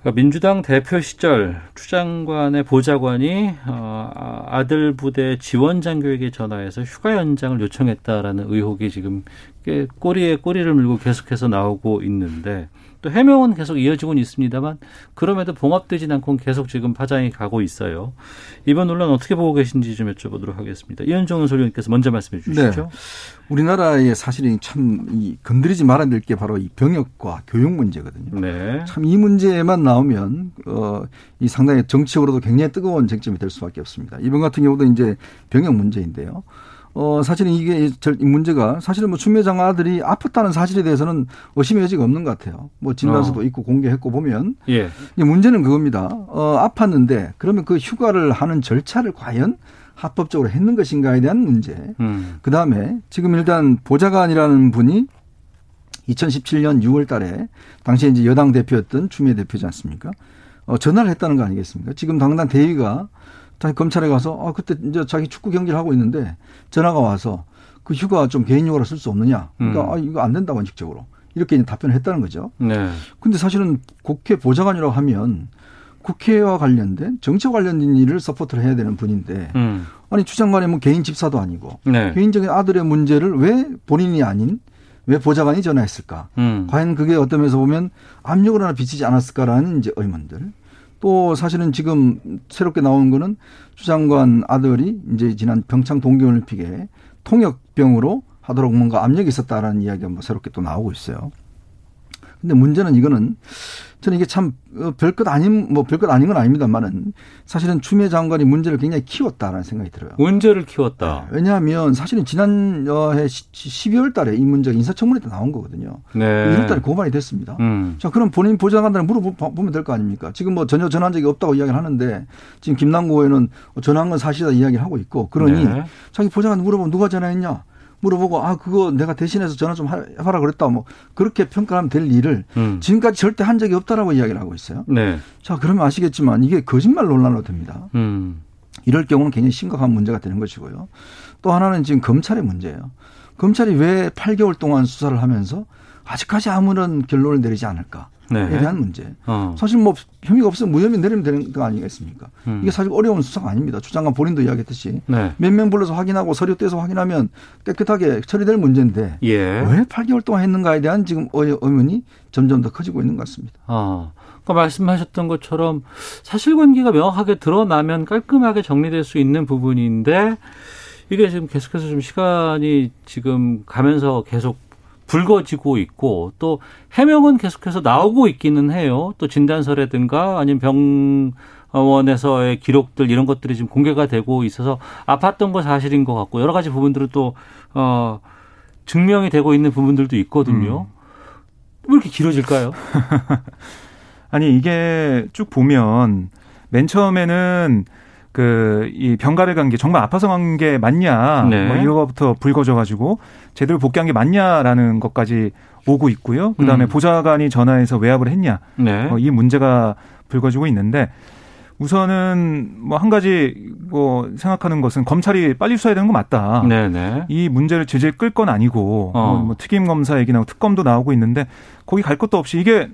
A: 그러니까 민주당 대표 시절 추 장관의 보좌관이 어, 아들 부대 지원 장교에게 전화해서 휴가 연장을 요청했다라는 의혹이 지금 꽤 꼬리에 꼬리를 물고 계속해서 나오고 있는데 또 해명은 계속 이어지고는 있습니다만 그럼에도 봉합되진 않고 계속 지금 파장이 가고 있어요. 이번 논란 어떻게 보고 계신지 좀 여쭤보도록 하겠습니다. 이현종 소장님께서 먼저 말씀해 주시죠. 네.
H: 우리나라의 사실이 참이 건드리지 말아야 될 게 바로 이 병역과 교육 문제거든요. 네. 참 이 문제만 나오면 어이 상당히 정치적으로도 굉장히 뜨거운 쟁점이 될 수밖에 없습니다. 이번 같은 경우도 이제 병역 문제인데요. 어, 사실은 이게 이 문제가 사실은 뭐 추미애 아들이 아팠다는 사실에 대해서는 의심의 여지가 없는 것 같아요. 뭐 진단서도 어. 있고 공개했고 보면. 예. 문제는 그겁니다. 어, 아팠는데 그러면 그 휴가를 하는 절차를 과연 합법적으로 했는 것인가에 대한 문제. 음. 그 다음에 지금 일단 보좌관이라는 분이 2017년 6월 달에 당시에 이제 여당 대표였던 추미애 대표지 않습니까? 어, 전화를 했다는 거 아니겠습니까? 지금 당당 대위가 자기 검찰에 가서 아 그때 이제 자기 축구 경기를 하고 있는데 전화가 와서 그 휴가 좀 개인용으로 쓸 수 없느냐. 그러니까 음. 아 이거 안 된다 원칙적으로 이렇게 이제 답변을 했다는 거죠. 네. 근데 사실은 국회 보좌관이라고 하면 국회와 관련된 정치와 관련된 일을 support를 해야 되는 분인데 음. 아니 추 장관이 뭐 개인 집사도 아니고 네. 개인적인 아들의 문제를 왜 본인이 아닌 왜 보좌관이 전화했을까? 음. 과연 그게 어떤 면에서 보면 압력을 하나 비치지 않았을까라는 이제 의문들. 또 사실은 지금 새롭게 나온 거는 주 장관 아들이 이제 지난 평창 동계올림픽에 통역병으로 하도록 뭔가 압력이 있었다라는 이야기가 뭐 새롭게 또 나오고 있어요. 근데 문제는 이거는 저는 이게 참 어, 별것 아닌 뭐 별것 아닌 건 아닙니다만은 사실은 추미애 장관이 문제를 굉장히 키웠다라는 생각이 들어요.
A: 문제를 키웠다.
H: 네. 왜냐하면 사실은 지난해 12월 달에 이 문제가 인사청문회 때 나온 거거든요. 네. 1월 달에 고발이 됐습니다. 음. 자, 그럼 본인 보좌관들은 물어보면 될 거 아닙니까? 지금 뭐 전혀 전화한 적이 없다고 이야기를 하는데 지금 김남구 의원은 전화한 건 사실이다 이야기를 하고 있고 그러니 네. 자기 보좌관 물어보면 누가 전화했냐? 물어보고 아 그거 내가 대신해서 전화 좀 하라 그랬다 뭐 그렇게 평가하면 될 일을 음. 지금까지 절대 한 적이 없다라고 이야기를 하고 있어요. 네. 자 그러면 아시겠지만 이게 거짓말 논란으로 됩니다. 음. 이럴 경우는 굉장히 심각한 문제가 되는 것이고요. 또 하나는 지금 검찰의 문제예요. 검찰이 왜 8개월 동안 수사를 하면서 아직까지 아무런 결론을 내리지 않을까? 에 네. 대한 문제. 어. 사실 뭐 혐의가 없으면 무혐의 내리면 되는 거 아니겠습니까? 음. 이게 사실 어려운 수사가 아닙니다. 주장관 본인도 이야기했듯이 네. 몇명 불러서 확인하고 서류 떼서 확인하면 깨끗하게 처리될 문제인데 예. 왜 8개월 동안 했는가에 대한 지금 의문이 점점 더 커지고 있는 것 같습니다.
A: 아. 아까 말씀하셨던 것처럼 사실관계가 명확하게 드러나면 깔끔하게 정리될 수 있는 부분인데 이게 지금 계속해서 좀 시간이 지금 가면서 계속 불거지고 있고 또 해명은 계속해서 나오고 있기는 해요. 또 진단서라든가 아니면 병 원에서의 기록들 이런 것들이 지금 공개가 되고 있어서 아팠던 거 사실인 것 같고 여러 가지 부분들은 또 어, 증명이 되고 있는 부분들도 있거든요. 음. 왜 이렇게 길어질까요?
I: 아니 이게 쭉 보면 맨 처음에는 그 이 병가를 간 게 정말 아파서 간 게 맞냐 네. 뭐 이거부터 불거져 가지고 제대로 복귀한 게 맞냐라는 것까지 오고 있고요. 그다음에 음. 보좌관이 전화해서 외압을 했냐 네. 어, 이 문제가 불거지고 있는데 우선은 뭐 한 가지 뭐 생각하는 것은 검찰이 빨리 수사해야 되는 거 맞다. 네네. 네. 이 문제를 제재 끌건 아니고 어. 뭐, 뭐 특임 검사 얘기 나고 특검도 나오고 있는데 거기 갈 것도 없이 이게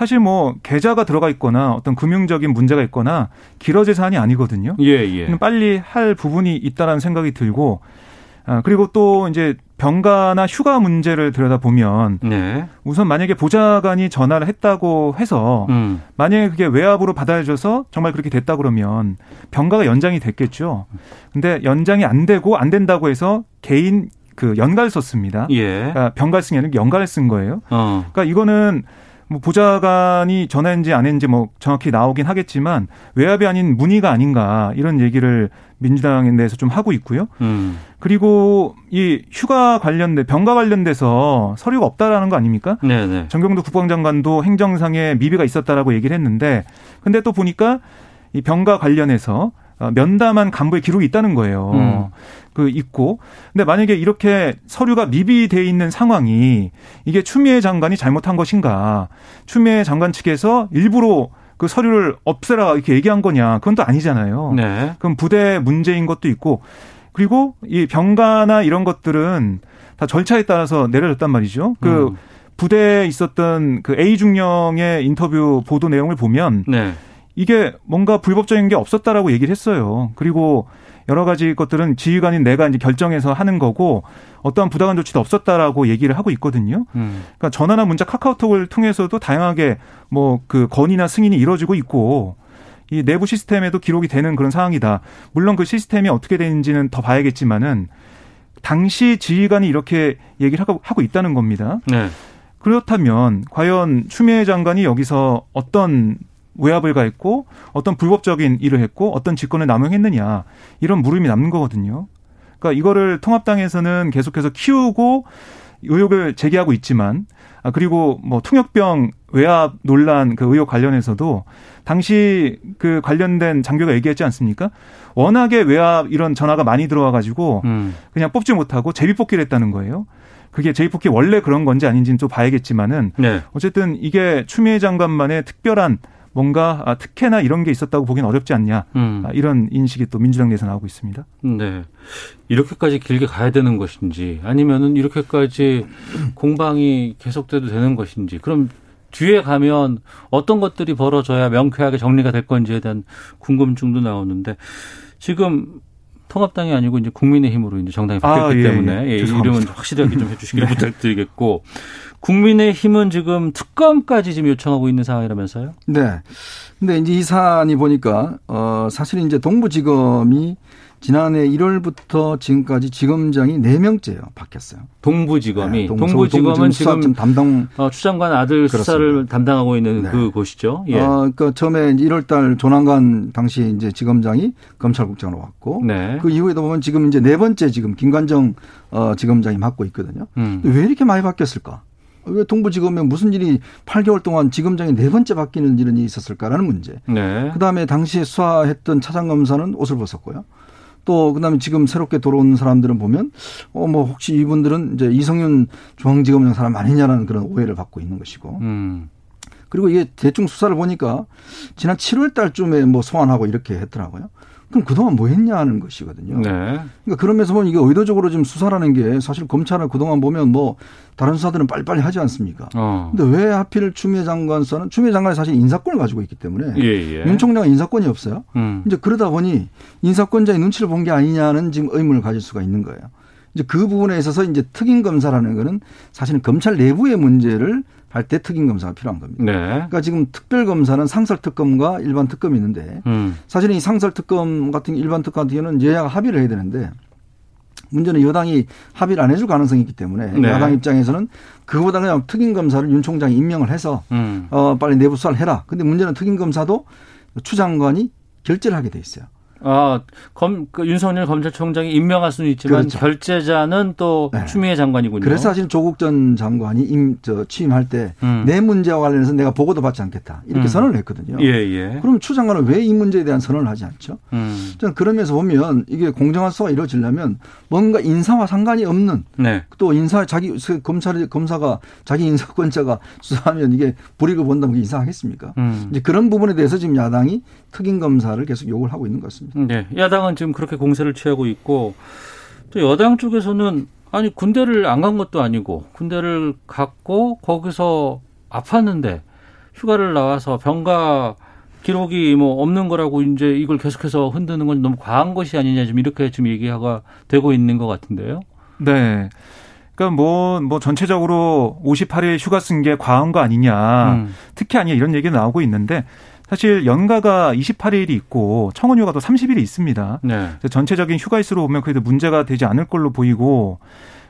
I: 사실 뭐 계좌가 들어가 있거나 어떤 금융적인 문제가 있거나 길어질 사안이 아니거든요. 예, 예. 빨리 할 부분이 있다라는 생각이 들고 아, 그리고 또 이제 병가나 휴가 문제를 들여다보면 네. 우선 만약에 보좌관이 전화를 했다고 해서 음. 만약에 그게 외압으로 받아줘서 정말 그렇게 됐다 그러면 병가가 연장이 됐겠죠. 근데 연장이 안 되고 안 된다고 해서 개인 그 연가를 썼습니다. 예. 그러니까 병가를 쓴 게 아니라 연가를 쓴 거예요. 어. 그러니까 이거는 뭐 보좌관이 전화했는지 안 했는지 뭐 정확히 나오긴 하겠지만 외압이 아닌 문의가 아닌가 이런 얘기를 민주당에 대해서 좀 하고 있고요. 음. 그리고 이 휴가 관련된 병가 관련돼서 서류가 없다라는 거 아닙니까? 네네. 정경도 국방장관도 행정상에 미비가 있었다라고 얘기를 했는데 근데 또 보니까 이 병가 관련해서 어, 면담한 간부의 기록이 있다는 거예요. 음. 그 있고. 근데 만약에 이렇게 서류가 미비돼 있는 상황이 이게 추미애 장관이 잘못한 것인가? 추미애 장관 측에서 일부러 그 서류를 없애라 이렇게 얘기한 거냐? 그건 또 아니잖아요. 네. 그럼 부대 문제인 것도 있고 그리고 이 병가나 이런 것들은 다 절차에 따라서 내려졌단 말이죠. 그 음. 부대에 있었던 그 A 중령의 인터뷰 보도 내용을 보면 네. 이게 뭔가 불법적인 게 없었다라고 얘기를 했어요. 그리고 여러 가지 것들은 지휘관인 내가 이제 결정해서 하는 거고 어떠한 부당한 조치도 없었다라고 얘기를 하고 있거든요. 음. 그러니까 전화나 문자 카카오톡을 통해서도 다양하게 뭐 그 건의나 승인이 이루어지고 있고 이 내부 시스템에도 기록이 되는 그런 상황이다. 물론 그 시스템이 어떻게 되는지는 더 봐야겠지만은 당시 지휘관이 이렇게 얘기를 하고, 하고 있다는 겁니다. 네. 그렇다면 과연 추미애 장관이 여기서 어떤 외압을 가했고 어떤 불법적인 일을 했고 어떤 직권을 남용했느냐 이런 물음이 남는 거거든요. 그러니까 이거를 통합당에서는 계속해서 키우고 의혹을 제기하고 있지만 아 그리고 뭐 통역병 외압 논란 그 의혹 관련해서도 당시 그 관련된 장교가 얘기했지 않습니까? 워낙에 외압 이런 전화가 많이 들어와 가지고 음. 그냥 뽑지 못하고 제비 뽑기를 했다는 거예요. 그게 제이 뽑기 원래 그런 건지 아닌지는 또 봐야겠지만은 네. 어쨌든 이게 추미애 장관만의 특별한 뭔가 아, 특혜나 이런 게 있었다고 보기는 어렵지 않냐 음. 아, 이런 인식이 또 민주당 내에서 나오고 있습니다.
A: 네, 이렇게까지 길게 가야 되는 것인지 아니면은 이렇게까지 공방이 계속돼도 되는 것인지 그럼 뒤에 가면 어떤 것들이 벌어져야 명쾌하게 정리가 될 건지에 대한 궁금증도 나오는데 지금 통합당이 아니고 이제 국민의힘으로 이제 정당이 바뀌었기 아, 예, 때문에 예, 예, 이름은 확실하게 좀 해주시기를 네. 부탁드리겠고 국민의힘은 지금 특검까지 지금 요청하고 있는 상황이라면서요?
H: 네. 근데 이제 이 사안이 보니까 어 사실 이제 동부지검이 지난해 1월부터 지금까지 지검장이 4명째요. 바뀌었어요.
A: 동부지검이. 네, 동, 부지검은 지금 담당 어, 추장관 아들 그렇습니다. 수사를 담당하고 있는 네. 그 곳이죠.
H: 예. 어, 그러니까 처음에 1월 달 조남관 당시 이제 지검장이 검찰국장으로 왔고 네. 그 이후에도 보면 지금 이제 네 번째 지금 김관정 어, 지검장이 맡고 있거든요. 음. 왜 이렇게 많이 바뀌었을까? 왜 동부지검에 무슨 일이 8개월 동안 지검장이 네 번째 바뀌는 이런 일이 있었을까라는 문제. 네. 그다음에 당시에 수사했던 차장검사는 옷을 벗었고요. 또 그다음에 지금 새롭게 들어온 사람들은 보면 어 뭐 혹시 이분들은 이제 이성윤 중앙지검장 사람 아니냐라는 그런 오해를 받고 있는 것이고. 음. 그리고 이게 대충 수사를 보니까 지난 7월 달쯤에 뭐 소환하고 이렇게 했더라고요. 그럼 그동안 뭐 했냐는 것이거든요. 네. 그러니까 그러면서 보면 이게 의도적으로 지금 수사라는 게 사실 검찰은 그동안 보면 뭐 다른 수사들은 빨리빨리 하지 않습니까? 어. 근데 왜 하필 추미애 장관 수사는 추미애 장관이 사실 인사권을 가지고 있기 때문에 예, 예. 윤 총장은 인사권이 없어요. 음. 이제 그러다 보니 인사권자의 눈치를 본 게 아니냐는 지금 의문을 가질 수가 있는 거예요. 이제 그 부분에 있어서 이제 특임 검사라는 거는 사실은 검찰 내부의 문제를 할 때 특임 검사가 필요한 겁니다. 네. 그러니까 지금 특별 검사는 상설 특검과 일반 특검이 있는데 음. 사실은 이 상설 특검 같은 일반 특검 같은 경우는 여야가 합의를 해야 되는데 문제는 여당이 합의를 안 해줄 가능성이 있기 때문에 네. 야당 입장에서는 그보다 그냥 특임 검사를 윤 총장이 임명을 해서 음. 어 빨리 내부 수사를 해라. 근데 문제는 특임 검사도 추 장관이 결재를 하게 돼 있어요.
A: 아, 검, 그 윤석열 검찰총장이 임명할 수는 있지만 그렇죠. 결재자는 또 네. 추미애 장관이군요.
H: 그래서 사실 조국 전 장관이 임, 저, 취임할 때내 음. 문제와 관련해서 내가 보고도 받지 않겠다. 이렇게 음. 선언을 했거든요. 예, 예. 그럼 추 장관은 왜 이 문제에 대한 선언을 하지 않죠? 음. 저는 그러면서 보면 이게 공정한 수사가 이루어지려면 뭔가 인사와 상관이 없는 네. 또 인사 자기 검찰 검사가 자기 인사권자가 수사하면 이게 불이익을 본다면 이상하겠습니까? 음. 이제 그런 부분에 대해서 지금 야당이 특임 검사를 계속 요구를 하고 있는 것 같습니다.
A: 네. 야당은 지금 그렇게 공세를 취하고 있고 또 여당 쪽에서는 아니 군대를 안 간 것도 아니고 군대를 갔고 거기서 아팠는데 휴가를 나와서 병가 기록이 뭐 없는 거라고 이제 이걸 계속해서 흔드는 건 너무 과한 것이 아니냐 지금 이렇게 지금 얘기가 되고 있는 것 같은데요.
I: 네. 그러니까 뭐, 뭐 전체적으로 58일 휴가 쓴 게 과한 거 아니냐, 음. 특히 아니냐 이런 얘기 나오고 있는데 사실 연가가 28일이 있고 청원 휴가도 30일이 있습니다. 네. 전체적인 휴가일수로 보면 그래도 문제가 되지 않을 걸로 보이고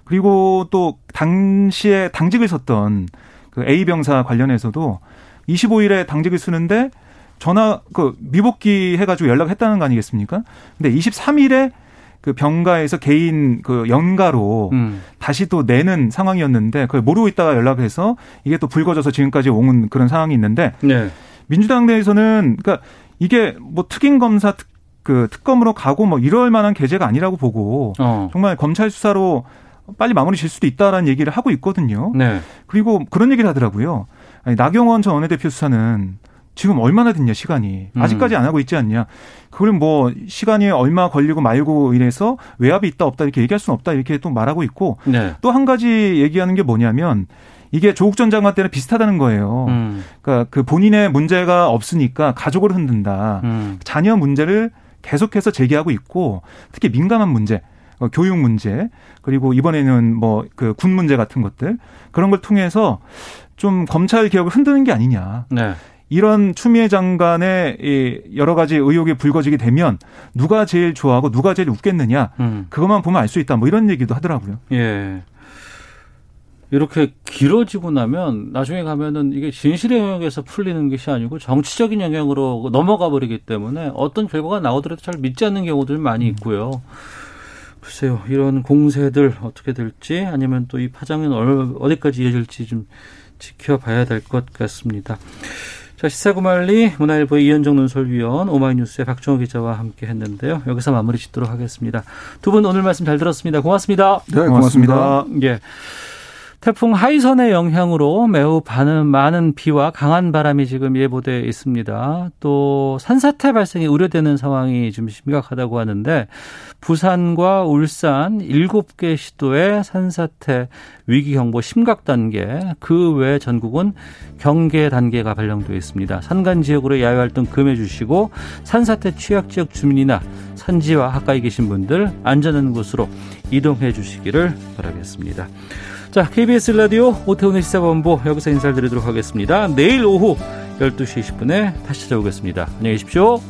I: 그리고 또 당시에 당직을 섰던 그 A 병사 관련해서도 25일에 당직을 쓰는데 전화 그 미복귀 해가지고 연락했다는 거 아니겠습니까? 근데 23일에 그 병가에서 개인 그 연가로 음. 다시 또 내는 상황이었는데 그걸 모르고 있다가 연락해서 이게 또 불거져서 지금까지 온 그런 상황이 있는데 네. 민주당 내에서는 그러니까 이게 뭐 특임 검사 특, 그 특검으로 가고 뭐 이럴 만한 계제가 아니라고 보고 어. 정말 검찰 수사로 빨리 마무리 질 수도 있다라는 얘기를 하고 있거든요. 네. 그리고 그런 얘기를 하더라고요. 아니, 나경원 전 원내대표 수사는 지금 얼마나 됐냐 시간이 음. 아직까지 안 하고 있지 않냐 그걸 뭐 시간이 얼마 걸리고 말고 이래서 외압이 있다 없다 이렇게 얘기할 수는 없다 이렇게 또 말하고 있고 네. 또한 가지 얘기하는 게 뭐냐면 이게 조국 전 장관 때는 비슷하다는 거예요. 음. 그러니까 그 본인의 문제가 없으니까 가족을 흔든다. 음. 자녀 문제를 계속해서 제기하고 있고 특히 민감한 문제, 어, 교육 문제 그리고 이번에는 뭐 그 군 문제 같은 것들 그런 걸 통해서 좀 검찰 개혁을 흔드는 게 아니냐. 네. 이런 추미애 장관의 이 여러 가지 의혹이 불거지게 되면 누가 제일 좋아하고 누가 제일 웃겠느냐 음. 그것만 보면 알 수 있다 뭐 이런 얘기도 하더라고요.
A: 예. 이렇게 길어지고 나면 나중에 가면은 이게 진실의 영역에서 풀리는 것이 아니고 정치적인 영역으로 넘어가 버리기 때문에 어떤 결과가 나오더라도 잘 믿지 않는 경우들 많이 음. 있고요. 글쎄요, 이런 공세들 어떻게 될지 아니면 또 이 파장은 어디까지 이어질지 좀 지켜봐야 될 것 같습니다. 자, 시사구말리 문화일보의 이현정 논설위원 오마이뉴스의 박정호 기자와 함께 했는데요. 여기서 마무리 짓도록 하겠습니다. 두 분 오늘 말씀 잘 들었습니다. 고맙습니다.
H: 네, 고맙습니다. 고맙습니다.
A: 예. 태풍 하이선의 영향으로 매우 많은 비와 강한 바람이 지금 예보돼 있습니다. 또 산사태 발생이 우려되는 상황이 좀 심각하다고 하는데 부산과 울산 7개 시도의 산사태 위기 경보 심각 단계, 그 외 전국은 경계 단계가 발령되어 있습니다. 산간 지역으로 야외 활동 금해 주시고 산사태 취약 지역 주민이나 산지와 가까이 계신 분들 안전한 곳으로 이동해 주시기를 바라겠습니다. 자, KBS 라디오 오태훈의 시사본부 여기서 인사를 드리도록 하겠습니다. 내일 오후 12시 20분에 다시 찾아오겠습니다. 안녕히 계십시오.